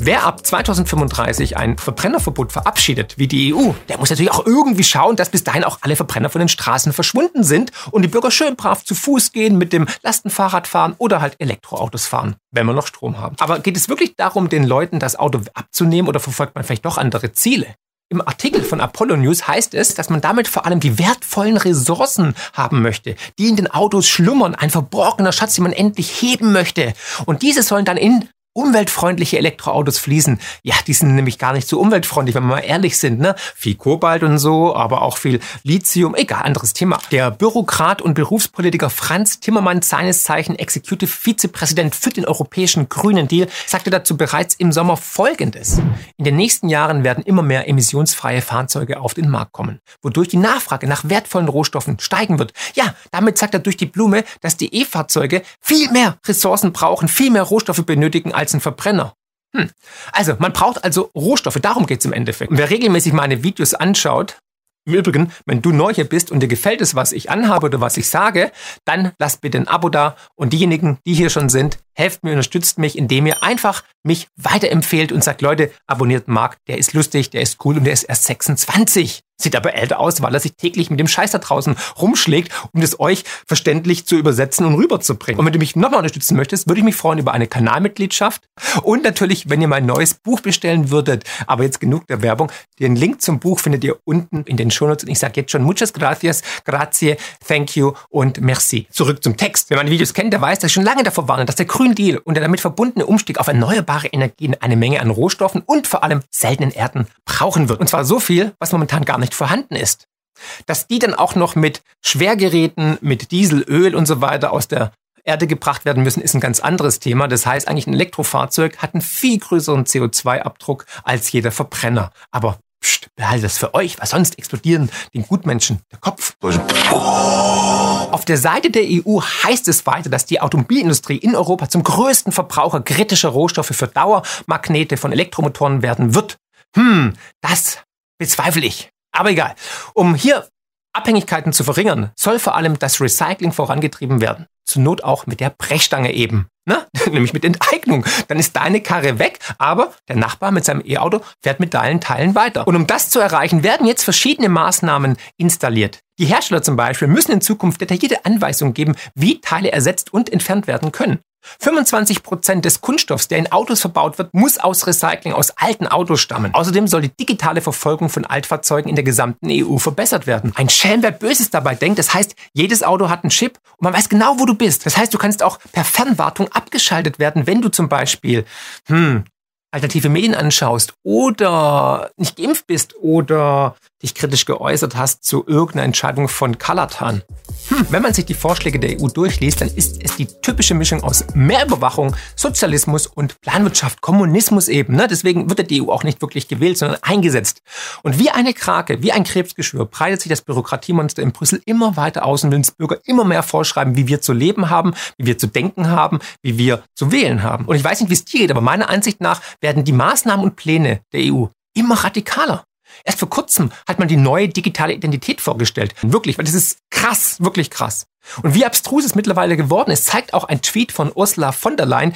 Wer ab 2035 ein Verbrennerverbot verabschiedet, wie die EU, der muss natürlich auch irgendwie schauen, dass bis dahin auch alle Verbrenner von den Straßen verschwunden sind und die Bürger schön brav zu Fuß gehen, mit dem Lastenfahrrad fahren oder halt Elektroautos fahren, wenn wir noch Strom haben. Aber geht es wirklich darum, den Leuten das Auto abzunehmen oder verfolgt man vielleicht doch andere Ziele? Im Artikel von Apollo News heißt es, dass man damit vor allem die wertvollen Ressourcen haben möchte, die in den Autos schlummern, ein verborgener Schatz, den man endlich heben möchte. Und diese sollen dann in umweltfreundliche Elektroautos fließen. Ja, die sind nämlich gar nicht so umweltfreundlich, wenn wir mal ehrlich sind. Ne? Viel Kobalt und so, aber auch viel Lithium. Egal, anderes Thema. Der Bürokrat und Berufspolitiker Franz Timmermann, seines Zeichen Executive Vizepräsident für den europäischen Grünen Deal, sagte dazu bereits im Sommer Folgendes. In den nächsten Jahren werden immer mehr emissionsfreie Fahrzeuge auf den Markt kommen, wodurch die Nachfrage nach wertvollen Rohstoffen steigen wird. Ja, damit sagt er durch die Blume, dass die E-Fahrzeuge viel mehr Ressourcen brauchen, viel mehr Rohstoffe benötigen als als ein Verbrenner. Hm. Also, man braucht also Rohstoffe, darum geht es im Endeffekt. Und wer regelmäßig meine Videos anschaut, im Übrigen, wenn du neu hier bist und dir gefällt es, was ich anhabe oder was ich sage, dann lass bitte ein Abo da. Und diejenigen, die hier schon sind, helft mir, unterstützt mich, indem ihr einfach mich weiterempfehlt und sagt, Leute, abonniert Marc, der ist lustig, der ist cool und der ist erst 26. Sieht aber älter aus, weil er sich täglich mit dem Scheiß da draußen rumschlägt, um es euch verständlich zu übersetzen und rüberzubringen. Und wenn du mich nochmal unterstützen möchtest, würde ich mich freuen über eine Kanalmitgliedschaft und natürlich, wenn ihr mein neues Buch bestellen würdet. Aber jetzt genug der Werbung. Den Link zum Buch findet ihr unten in den Shownotes und ich sage jetzt schon muchas gracias, grazie, thank you und merci. Zurück zum Text. Wer meine Videos kennt, der weiß, dass ich schon lange davor warne, dass der Green Deal und der damit verbundene Umstieg auf erneuerbare Energien eine Menge an Rohstoffen und vor allem seltenen Erden brauchen wird. Und zwar so viel, was momentan gar nicht nicht vorhanden ist. Dass die dann auch noch mit Schwergeräten, mit Diesel, Öl und so weiter aus der Erde gebracht werden müssen, ist ein ganz anderes Thema. Das heißt, eigentlich ein Elektrofahrzeug hat einen viel größeren CO2-Abdruck als jeder Verbrenner. Aber pst, behalte das für euch, weil sonst explodieren den Gutmenschen der Kopf. Auf der Seite der EU heißt es weiter, dass die Automobilindustrie in Europa zum größten Verbraucher kritischer Rohstoffe für Dauermagnete von Elektromotoren werden wird. Hm, das bezweifle ich. Aber egal. Um hier Abhängigkeiten zu verringern, soll vor allem das Recycling vorangetrieben werden. Zur Not auch mit der Brechstange eben. Ne? [laughs] Nämlich mit Enteignung. Dann ist deine Karre weg, aber der Nachbar mit seinem E-Auto fährt mit deinen Teilen weiter. Und um das zu erreichen, werden jetzt verschiedene Maßnahmen installiert. Die Hersteller zum Beispiel müssen in Zukunft detaillierte Anweisungen geben, wie Teile ersetzt und entfernt werden können. 25 Prozent des Kunststoffs, der in Autos verbaut wird, muss aus Recycling aus alten Autos stammen. Außerdem soll die digitale Verfolgung von Altfahrzeugen in der gesamten EU verbessert werden. Ein Schelm, wer Böses dabei denkt, das heißt, jedes Auto hat einen Chip und man weiß genau, wo du bist. Das heißt, du kannst auch per Fernwartung abgeschaltet werden, wenn du zum Beispiel, hm, alternative Medien anschaust oder nicht geimpft bist oder dich kritisch geäußert hast zu irgendeiner Entscheidung von Kalatan. Hm, wenn man sich die Vorschläge der EU durchliest, dann ist es die typische Mischung aus Mehrüberwachung, Sozialismus und Planwirtschaft, Kommunismus eben. Ne? Deswegen wird die EU auch nicht wirklich gewählt, sondern eingesetzt. Und wie eine Krake, wie ein Krebsgeschwür, breitet sich das Bürokratiemonster in Brüssel immer weiter aus und will uns Bürger immer mehr vorschreiben, wie wir zu leben haben, wie wir zu denken haben, wie wir zu wählen haben. Und ich weiß nicht, wie es dir geht, aber meiner Ansicht nach werden die Maßnahmen und Pläne der EU immer radikaler. Erst vor kurzem hat man die neue digitale Identität vorgestellt. Wirklich, weil das ist krass, wirklich krass. Und wie abstrus es mittlerweile geworden ist, zeigt auch ein Tweet von Ursula von der Leyen,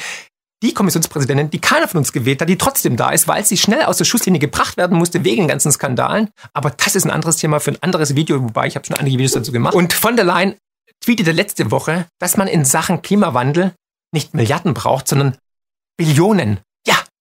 die Kommissionspräsidentin, die keiner von uns gewählt hat, die trotzdem da ist, weil sie schnell aus der Schusslinie gebracht werden musste wegen den ganzen Skandalen. Aber das ist ein anderes Thema für ein anderes Video, wobei ich habe schon einige Videos dazu gemacht. Und von der Leyen tweetete letzte Woche, dass man in Sachen Klimawandel nicht Milliarden braucht, sondern Billionen.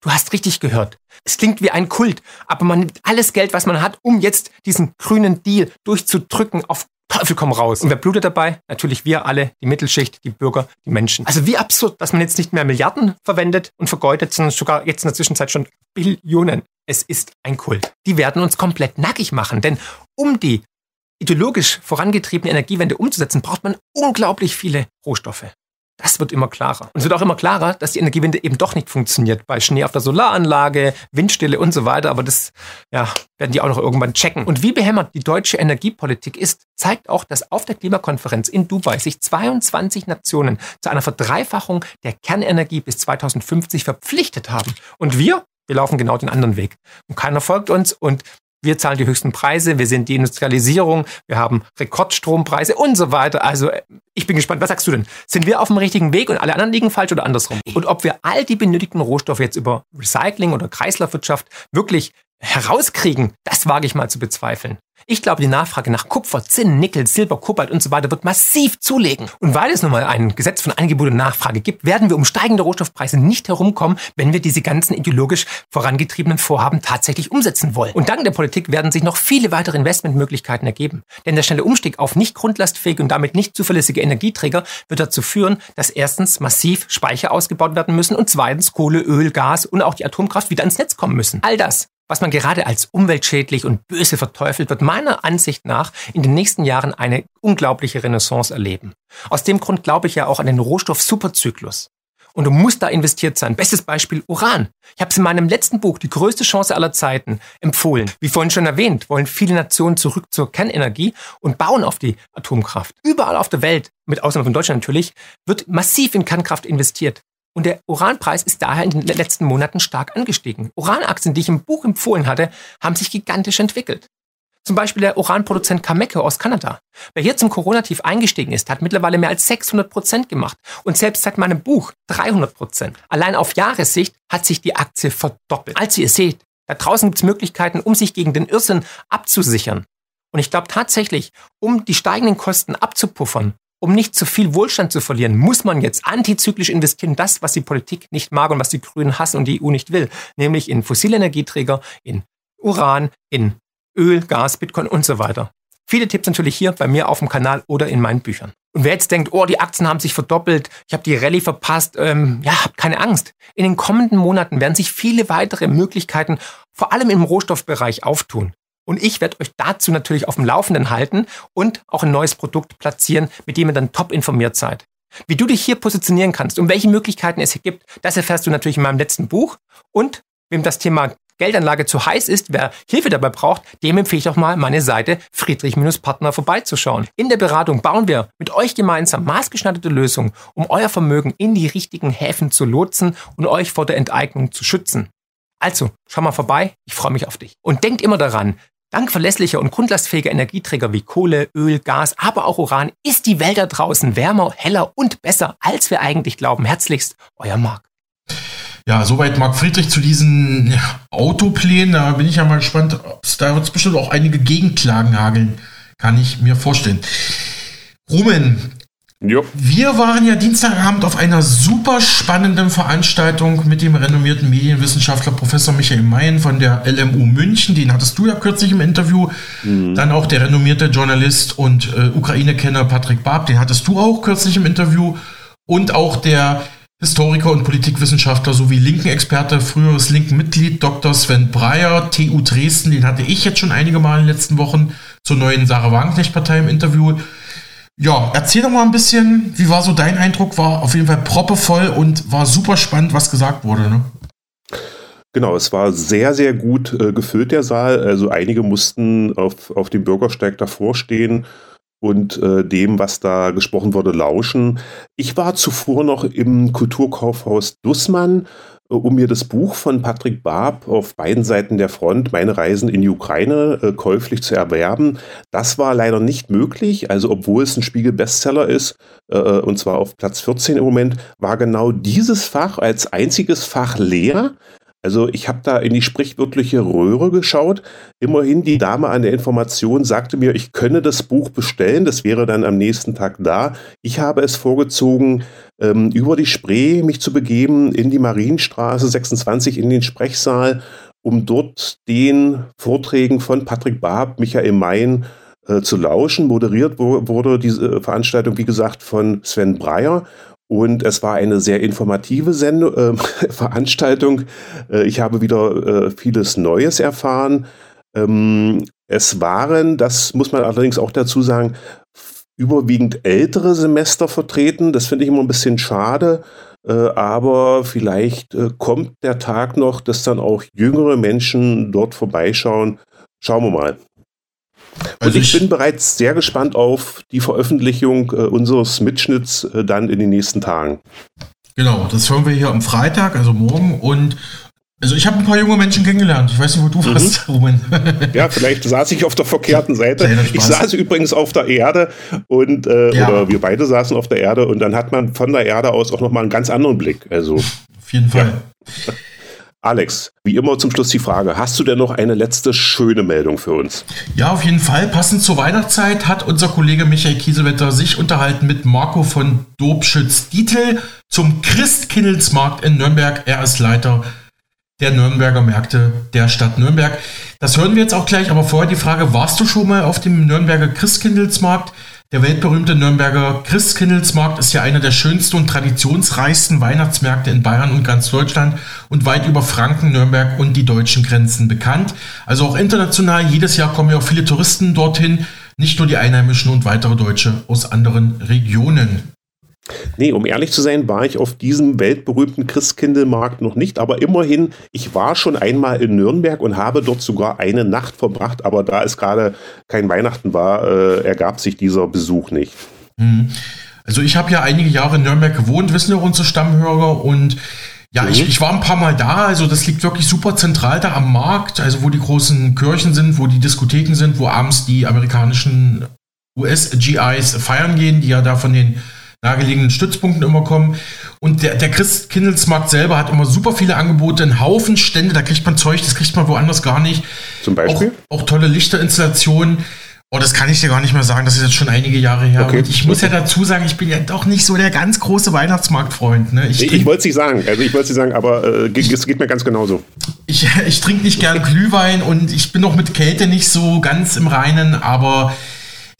Du hast richtig gehört. Es klingt wie ein Kult, aber man nimmt alles Geld, was man hat, um jetzt diesen grünen Deal durchzudrücken auf Teufel komm raus. Und wer blutet dabei? Natürlich wir alle, die Mittelschicht, die Bürger, die Menschen. Also wie absurd, dass man jetzt nicht mehr Milliarden verwendet und vergeudet, sondern sogar jetzt in der Zwischenzeit schon Billionen. Es ist ein Kult. Die werden uns komplett nackig machen, denn um die ideologisch vorangetriebene Energiewende umzusetzen, braucht man unglaublich viele Rohstoffe. Das wird immer klarer. Und es wird auch immer klarer, dass die Energiewende eben doch nicht funktioniert. Bei Schnee auf der Solaranlage, Windstille und so weiter. Aber das ja, werden die auch noch irgendwann checken. Und wie behämmert die deutsche Energiepolitik ist, zeigt auch, dass auf der Klimakonferenz in Dubai sich 22 Nationen zu einer Verdreifachung der Kernenergie bis 2050 verpflichtet haben. Und wir, wir laufen genau den anderen Weg. Und keiner folgt uns. Und wir zahlen die höchsten Preise, wir sind die Industrialisierung, wir haben Rekordstrompreise und so weiter. Also ich bin gespannt, was sagst du denn? Sind wir auf dem richtigen Weg und alle anderen liegen falsch oder andersrum? Und ob wir all die benötigten Rohstoffe jetzt über Recycling oder Kreislaufwirtschaft wirklich herauskriegen, das wage ich mal zu bezweifeln. Ich glaube, die Nachfrage nach Kupfer, Zinn, Nickel, Silber, Kobalt und so weiter wird massiv zulegen. Und weil es nun mal ein Gesetz von Angebot und Nachfrage gibt, werden wir um steigende Rohstoffpreise nicht herumkommen, wenn wir diese ganzen ideologisch vorangetriebenen Vorhaben tatsächlich umsetzen wollen. Und dank der Politik werden sich noch viele weitere Investmentmöglichkeiten ergeben. Denn der schnelle Umstieg auf nicht grundlastfähige und damit nicht zuverlässige Energieträger wird dazu führen, dass erstens massiv Speicher ausgebaut werden müssen und zweitens Kohle, Öl, Gas und auch die Atomkraft wieder ins Netz kommen müssen. All das was man gerade als umweltschädlich und böse verteufelt, wird meiner Ansicht nach in den nächsten Jahren eine unglaubliche Renaissance erleben. Aus dem Grund glaube ich ja auch an den Rohstoff-Superzyklus. Und du musst da investiert sein. Bestes Beispiel Uran. Ich habe es in meinem letzten Buch, Die größte Chance aller Zeiten, empfohlen. Wie vorhin schon erwähnt, wollen viele Nationen zurück zur Kernenergie und bauen auf die Atomkraft. Überall auf der Welt, mit Ausnahme von Deutschland natürlich, wird massiv in Kernkraft investiert. Und der Uranpreis ist daher in den letzten Monaten stark angestiegen. Uranaktien, die ich im Buch empfohlen hatte, haben sich gigantisch entwickelt. Zum Beispiel der Uranproduzent Cameco aus Kanada. Wer hier zum Corona-Tief eingestiegen ist, hat mittlerweile mehr als 600 Prozent gemacht. Und selbst seit meinem Buch 300 Prozent. Allein auf Jahressicht hat sich die Aktie verdoppelt. Als ihr seht, da draußen gibt es Möglichkeiten, um sich gegen den Irrsinn abzusichern. Und ich glaube tatsächlich, um die steigenden Kosten abzupuffern, um nicht zu viel Wohlstand zu verlieren, muss man jetzt antizyklisch investieren, das, was die Politik nicht mag und was die Grünen hassen und die EU nicht will, nämlich in fossile Energieträger, in Uran, in Öl, Gas, Bitcoin und so weiter. Viele Tipps natürlich hier bei mir auf dem Kanal oder in meinen Büchern. Und wer jetzt denkt, oh, die Aktien haben sich verdoppelt, ich habe die Rallye verpasst, ähm, ja, habt keine Angst. In den kommenden Monaten werden sich viele weitere Möglichkeiten, vor allem im Rohstoffbereich, auftun. Und ich werde euch dazu natürlich auf dem Laufenden halten und auch ein neues Produkt platzieren, mit dem ihr dann top informiert seid. Wie du dich hier positionieren kannst und welche Möglichkeiten es hier gibt, das erfährst du natürlich in meinem letzten Buch. Und wem das Thema Geldanlage zu heiß ist, wer Hilfe dabei braucht, dem empfehle ich doch mal meine Seite Friedrich-Partner vorbeizuschauen. In der Beratung bauen wir mit euch gemeinsam maßgeschneiderte Lösungen, um euer Vermögen in die richtigen Häfen zu lotsen und euch vor der Enteignung zu schützen. Also, schau mal vorbei, ich freue mich auf dich. Und denkt immer daran, Dank verlässlicher und grundlastfähiger Energieträger wie Kohle, Öl, Gas, aber auch Uran ist die Welt da draußen wärmer, heller und besser, als wir eigentlich glauben. Herzlichst, euer Marc. Ja, soweit Marc Friedrich zu diesen Autoplänen. Da bin ich ja mal gespannt. Da wird es bestimmt auch einige Gegenklagen hageln. Kann ich mir vorstellen. Rumen, Jo. Wir waren ja Dienstagabend auf einer super spannenden Veranstaltung mit dem renommierten Medienwissenschaftler Professor Michael Mayen von der LMU München. Den hattest du ja kürzlich im Interview. Mhm. Dann auch der renommierte Journalist und äh, Ukraine-Kenner Patrick Barb, den hattest du auch kürzlich im Interview. Und auch der Historiker und Politikwissenschaftler sowie Linken-Experte, früheres Linken-Mitglied Dr. Sven Breyer, TU Dresden, den hatte ich jetzt schon einige Mal in den letzten Wochen zur neuen Sarah Wagenknecht-Partei im Interview. Ja, erzähl doch mal ein bisschen, wie war so dein Eindruck? War auf jeden Fall proppevoll und war super spannend, was gesagt wurde. Ne? Genau, es war sehr, sehr gut äh, gefüllt, der Saal. Also einige mussten auf, auf dem Bürgersteig davor stehen und äh, dem, was da gesprochen wurde, lauschen. Ich war zuvor noch im Kulturkaufhaus Dussmann um mir das Buch von Patrick Barb auf beiden Seiten der Front, Meine Reisen in die Ukraine, äh, käuflich zu erwerben. Das war leider nicht möglich. Also obwohl es ein Spiegel-Bestseller ist, äh, und zwar auf Platz 14 im Moment, war genau dieses Fach als einziges Fach leer. Also ich habe da in die sprichwörtliche Röhre geschaut. Immerhin die Dame an der Information sagte mir, ich könne das Buch bestellen. Das wäre dann am nächsten Tag da. Ich habe es vorgezogen, ähm, über die Spree mich zu begeben in die Marienstraße 26 in den Sprechsaal, um dort den Vorträgen von Patrick Barb, Michael Mayen äh, zu lauschen. Moderiert wurde diese Veranstaltung, wie gesagt, von Sven Breyer. Und es war eine sehr informative Sendung, äh, [laughs] Veranstaltung. Äh, ich habe wieder äh, vieles Neues erfahren. Ähm, es waren, das muss man allerdings auch dazu sagen, überwiegend ältere Semester vertreten. Das finde ich immer ein bisschen schade. Äh, aber vielleicht äh, kommt der Tag noch, dass dann auch jüngere Menschen dort vorbeischauen. Schauen wir mal. Also und ich, ich, bin bereits sehr gespannt auf die Veröffentlichung äh, unseres Mitschnitts äh, dann in den nächsten Tagen. Genau, das hören wir hier am Freitag, also morgen. Und also ich habe ein paar junge Menschen kennengelernt. Ich weiß nicht, wo du mhm. warst, Ruben. [laughs] ja, vielleicht saß ich auf der verkehrten Seite. Ich saß übrigens auf der Erde und äh, ja. oder wir beide saßen auf der Erde und dann hat man von der Erde aus auch nochmal einen ganz anderen Blick. Also auf jeden Fall. Ja. Alex, wie immer zum Schluss die Frage, hast du denn noch eine letzte schöne Meldung für uns? Ja, auf jeden Fall. Passend zur Weihnachtszeit hat unser Kollege Michael Kiesewetter sich unterhalten mit Marco von Dobschütz-Dietel zum Christkindlesmarkt in Nürnberg. Er ist Leiter der Nürnberger Märkte der Stadt Nürnberg. Das hören wir jetzt auch gleich, aber vorher die Frage, warst du schon mal auf dem Nürnberger Christkindlesmarkt? Der weltberühmte Nürnberger Christkindlesmarkt ist ja einer der schönsten und traditionsreichsten Weihnachtsmärkte in Bayern und ganz Deutschland und weit über Franken, Nürnberg und die deutschen Grenzen bekannt. Also auch international, jedes Jahr kommen ja auch viele Touristen dorthin, nicht nur die Einheimischen und weitere Deutsche aus anderen Regionen. Nee, um ehrlich zu sein, war ich auf diesem weltberühmten Christkindlmarkt noch nicht, aber immerhin, ich war schon einmal in Nürnberg und habe dort sogar eine Nacht verbracht, aber da es gerade kein Weihnachten war, äh, ergab sich dieser Besuch nicht. Mhm. Also ich habe ja einige Jahre in Nürnberg gewohnt, wissen ja unsere Stammhörer und ja, ich, mhm. ich war ein paar Mal da, also das liegt wirklich super zentral da am Markt, also wo die großen Kirchen sind, wo die Diskotheken sind, wo abends die amerikanischen US-GIs feiern gehen, die ja da von den nahegelegenen Stützpunkten immer kommen. Und der, der Christkindlesmarkt selber hat immer super viele Angebote, einen Haufen Stände, da kriegt man Zeug, das kriegt man woanders gar nicht. Zum Beispiel? Auch, auch tolle Lichterinstallationen. Oh, das kann ich dir gar nicht mehr sagen, das ist jetzt schon einige Jahre her. Okay. Und ich muss ja dazu sagen, ich bin ja doch nicht so der ganz große Weihnachtsmarktfreund. Ne? Ich, ich wollte es nicht sagen, also ich wollte es nicht sagen, aber äh, es geht mir ganz genauso. Ich, ich trinke nicht gern Glühwein und ich bin auch mit Kälte nicht so ganz im Reinen, aber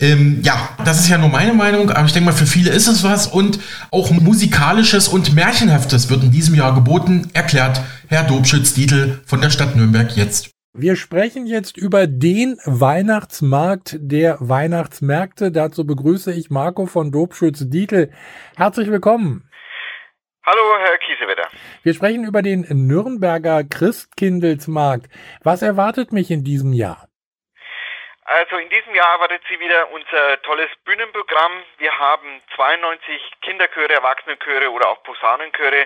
ähm, ja, das ist ja nur meine Meinung, aber ich denke mal, für viele ist es was und auch musikalisches und Märchenhaftes wird in diesem Jahr geboten, erklärt Herr Dobschütz-Dietl von der Stadt Nürnberg jetzt. Wir sprechen jetzt über den Weihnachtsmarkt der Weihnachtsmärkte. Dazu begrüße ich Marco von Dobschütz-Dietl. Herzlich willkommen. Hallo, Herr Kiesewetter. Wir sprechen über den Nürnberger Christkindlesmarkt. Was erwartet mich in diesem Jahr? Also in diesem Jahr erwartet Sie wieder unser tolles Bühnenprogramm. Wir haben 92 Kinderchöre, Erwachsenenchöre oder auch Posaunenchöre,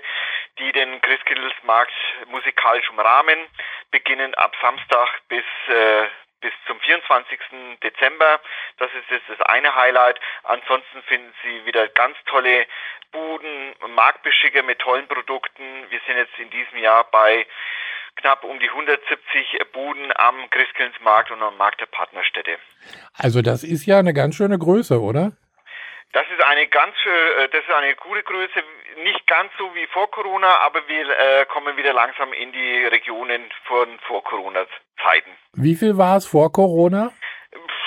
die den Christkindlesmarkt musikalisch umrahmen, beginnen ab Samstag bis äh, bis zum 24. Dezember. Das ist jetzt das eine Highlight. Ansonsten finden Sie wieder ganz tolle Buden, Marktbeschicker mit tollen Produkten. Wir sind jetzt in diesem Jahr bei knapp um die 170 Buden am Christkindlesmarkt und am Markt der Partnerstädte. Also das ist ja eine ganz schöne Größe, oder? Das ist eine ganz, äh, das ist eine gute Größe, nicht ganz so wie vor Corona, aber wir äh, kommen wieder langsam in die Regionen von vor Corona-Zeiten. Wie viel war es vor Corona?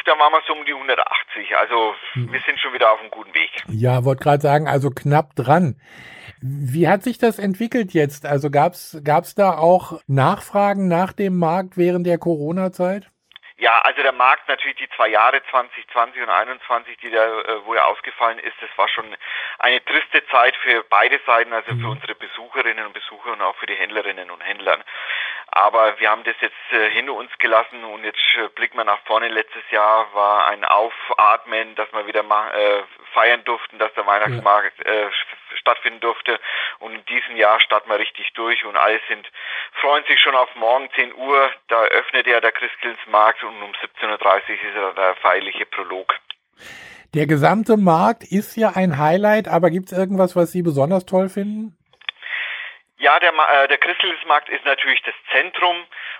Da waren wir so um die 180. Also hm. wir sind schon wieder auf einem guten Weg. Ja, wollte gerade sagen, also knapp dran. Wie hat sich das entwickelt jetzt? Also gab es da auch Nachfragen nach dem Markt während der Corona-Zeit? Ja, also der Markt natürlich die zwei Jahre 2020 und 2021, die da äh, wo er ausgefallen ist, das war schon eine triste Zeit für beide Seiten, also für mhm. unsere Besucherinnen und Besucher und auch für die Händlerinnen und Händler. Aber wir haben das jetzt äh, hinter uns gelassen und jetzt äh, blicken wir nach vorne. Letztes Jahr war ein Aufatmen, dass wir wieder mal äh, feiern durften, dass der Weihnachtsmarkt äh, stattfinden durfte. Und in diesem Jahr starten wir richtig durch und alle sind freuen sich schon auf morgen 10 Uhr. Da öffnet ja der Christkindlesmarkt und um 17.30 Uhr ist ja der feierliche Prolog. Der gesamte Markt ist ja ein Highlight, aber gibt es irgendwas, was Sie besonders toll finden? Ja, der, äh, der Christkindlesmarkt ist natürlich das Zentrum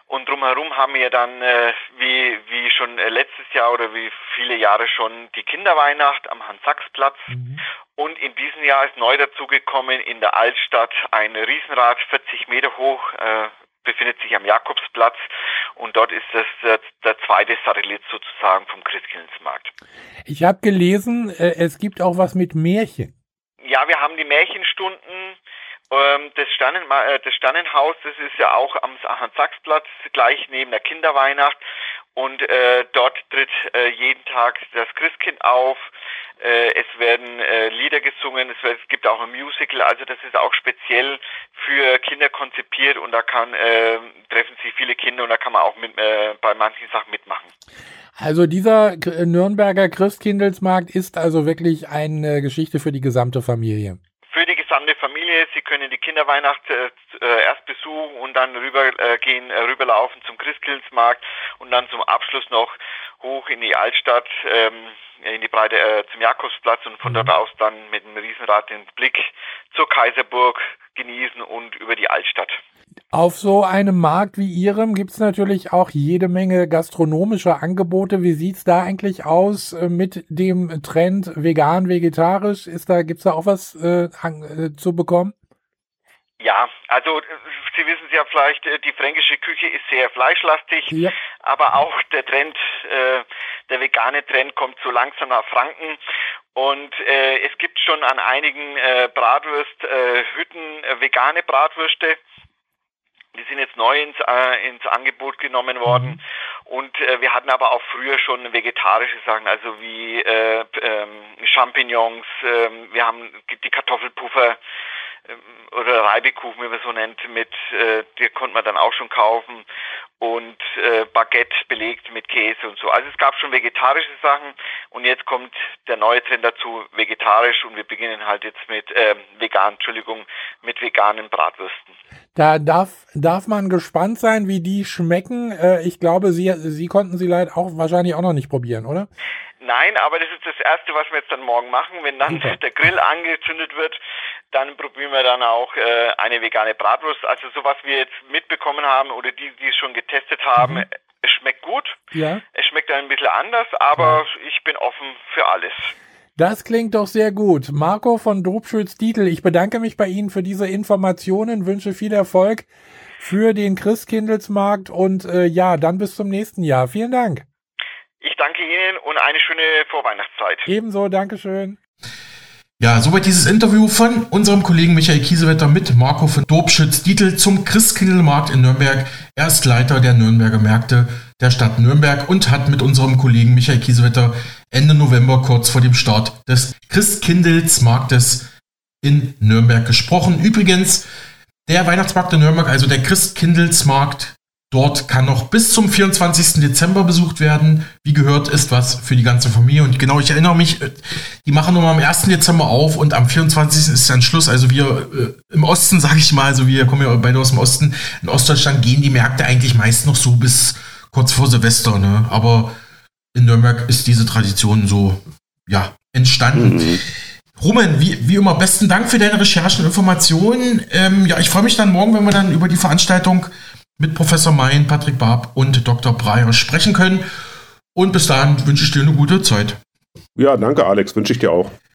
und drumherum haben wir dann, äh, wie, wie schon äh, letztes Jahr oder wie viele Jahre schon, die Kinderweihnacht am Hans-Sachs-Platz. Mhm. Und in diesem Jahr ist neu dazugekommen in der Altstadt ein Riesenrad, 40 Meter hoch, äh, befindet sich am Jakobsplatz und dort ist das der, der zweite Satellit sozusagen vom Christkindlesmarkt. Ich habe gelesen, äh, es gibt auch was mit Märchen. Ja, wir haben die Märchenstunden das, Sternen, äh, das Sternenhaus, das ist ja auch am Hans-Sachs-Platz, gleich neben der Kinderweihnacht. Und äh, dort tritt äh, jeden Tag das Christkind auf. Äh, es werden äh, Lieder gesungen, es, es, gibt auch ein Musical. Also das ist auch speziell für Kinder konzipiert und da kann äh, treffen sich viele Kinder und da kann man auch mit, äh, bei manchen Sachen mitmachen. Also dieser Nürnberger Christkindlesmarkt ist also wirklich eine Geschichte für die gesamte Familie für die gesamte Familie. Sie können die Kinderweihnacht äh, äh erst besuchen und dann rübergehen, äh, äh, rüberlaufen zum Christkindlesmarkt und dann zum Abschluss noch hoch in die Altstadt, ähm, in die Breite äh, zum Jakobsplatz und von dort aus dann mit einem Riesenrad den Blick zur Kaiserburg genießen und über die Altstadt. Auf so einem Markt wie Ihrem gibt es natürlich auch jede Menge gastronomischer Angebote. Wie sieht's da eigentlich aus äh, mit dem Trend vegan, vegetarisch? Ist da, gibt's da auch was äh, äh, zu bekommen? Ja, also Sie wissen ja vielleicht, äh, die fränkische Küche ist sehr fleischlastig, ja. aber auch der Trend, äh, der vegane Trend kommt so langsam nach Franken und äh, es gibt schon an einigen äh, Bratwursthütten äh, vegane Bratwürste. Die sind jetzt neu ins, äh, ins Angebot genommen worden. Mhm. Und äh, wir hatten aber auch früher schon vegetarische Sachen, also wie äh, ähm, Champignons, äh, wir haben die Kartoffelpuffer, oder Reibekuchen, wie man so nennt, mit, äh, die konnte man dann auch schon kaufen und äh, Baguette belegt mit Käse und so. Also es gab schon vegetarische Sachen und jetzt kommt der neue Trend dazu, vegetarisch und wir beginnen halt jetzt mit äh, vegan, Entschuldigung, mit veganen Bratwürsten. Da darf, darf man gespannt sein, wie die schmecken. Äh, ich glaube, Sie, Sie konnten sie leider auch wahrscheinlich auch noch nicht probieren, oder? Nein, aber das ist das Erste, was wir jetzt dann morgen machen. Wenn dann Super. der Grill angezündet wird, dann probieren wir dann auch äh, eine vegane Bratwurst. Also so was wir jetzt mitbekommen haben oder die, die es schon getestet haben, mhm. es schmeckt gut. Ja. Es schmeckt ein bisschen anders, aber ja. ich bin offen für alles. Das klingt doch sehr gut. Marco von Dobschütz-Dietl, ich bedanke mich bei Ihnen für diese Informationen, wünsche viel Erfolg für den Christkindlesmarkt und äh, ja, dann bis zum nächsten Jahr. Vielen Dank. Ich danke Ihnen und eine schöne Vorweihnachtszeit. Ebenso, Dankeschön. Ja, soweit dieses Interview von unserem Kollegen Michael Kiesewetter mit Marco von Dobschütz-Dietl zum Christkindlmarkt in Nürnberg. Er ist Leiter der Nürnberger Märkte der Stadt Nürnberg und hat mit unserem Kollegen Michael Kiesewetter Ende November kurz vor dem Start des Christkindlesmarktes in Nürnberg gesprochen. Übrigens, der Weihnachtsmarkt in Nürnberg, also der Christkindlesmarkt, Dort kann noch bis zum 24. Dezember besucht werden. Wie gehört, ist was für die ganze Familie. Und genau, ich erinnere mich, äh, die machen nur mal am 1. Dezember auf und am 24. ist dann Schluss. Also wir äh, im Osten, [laughs] sage ich mal, also wir kommen ja beide aus dem Osten. In Ostdeutschland gehen die Märkte eigentlich meist noch so bis kurz vor Silvester. Ne? Aber in Nürnberg ist diese Tradition so, ja, entstanden. Mhm. Roman, wie, wie immer, besten Dank für deine Recherchen und Informationen. Ähm, ja, ich freue mich dann morgen, wenn wir dann über die Veranstaltung mit Professor Mein, Patrick Barb und Dr. Breyer sprechen können. Und bis dahin wünsche ich dir eine gute Zeit. Ja, danke, Alex. Wünsche ich dir auch.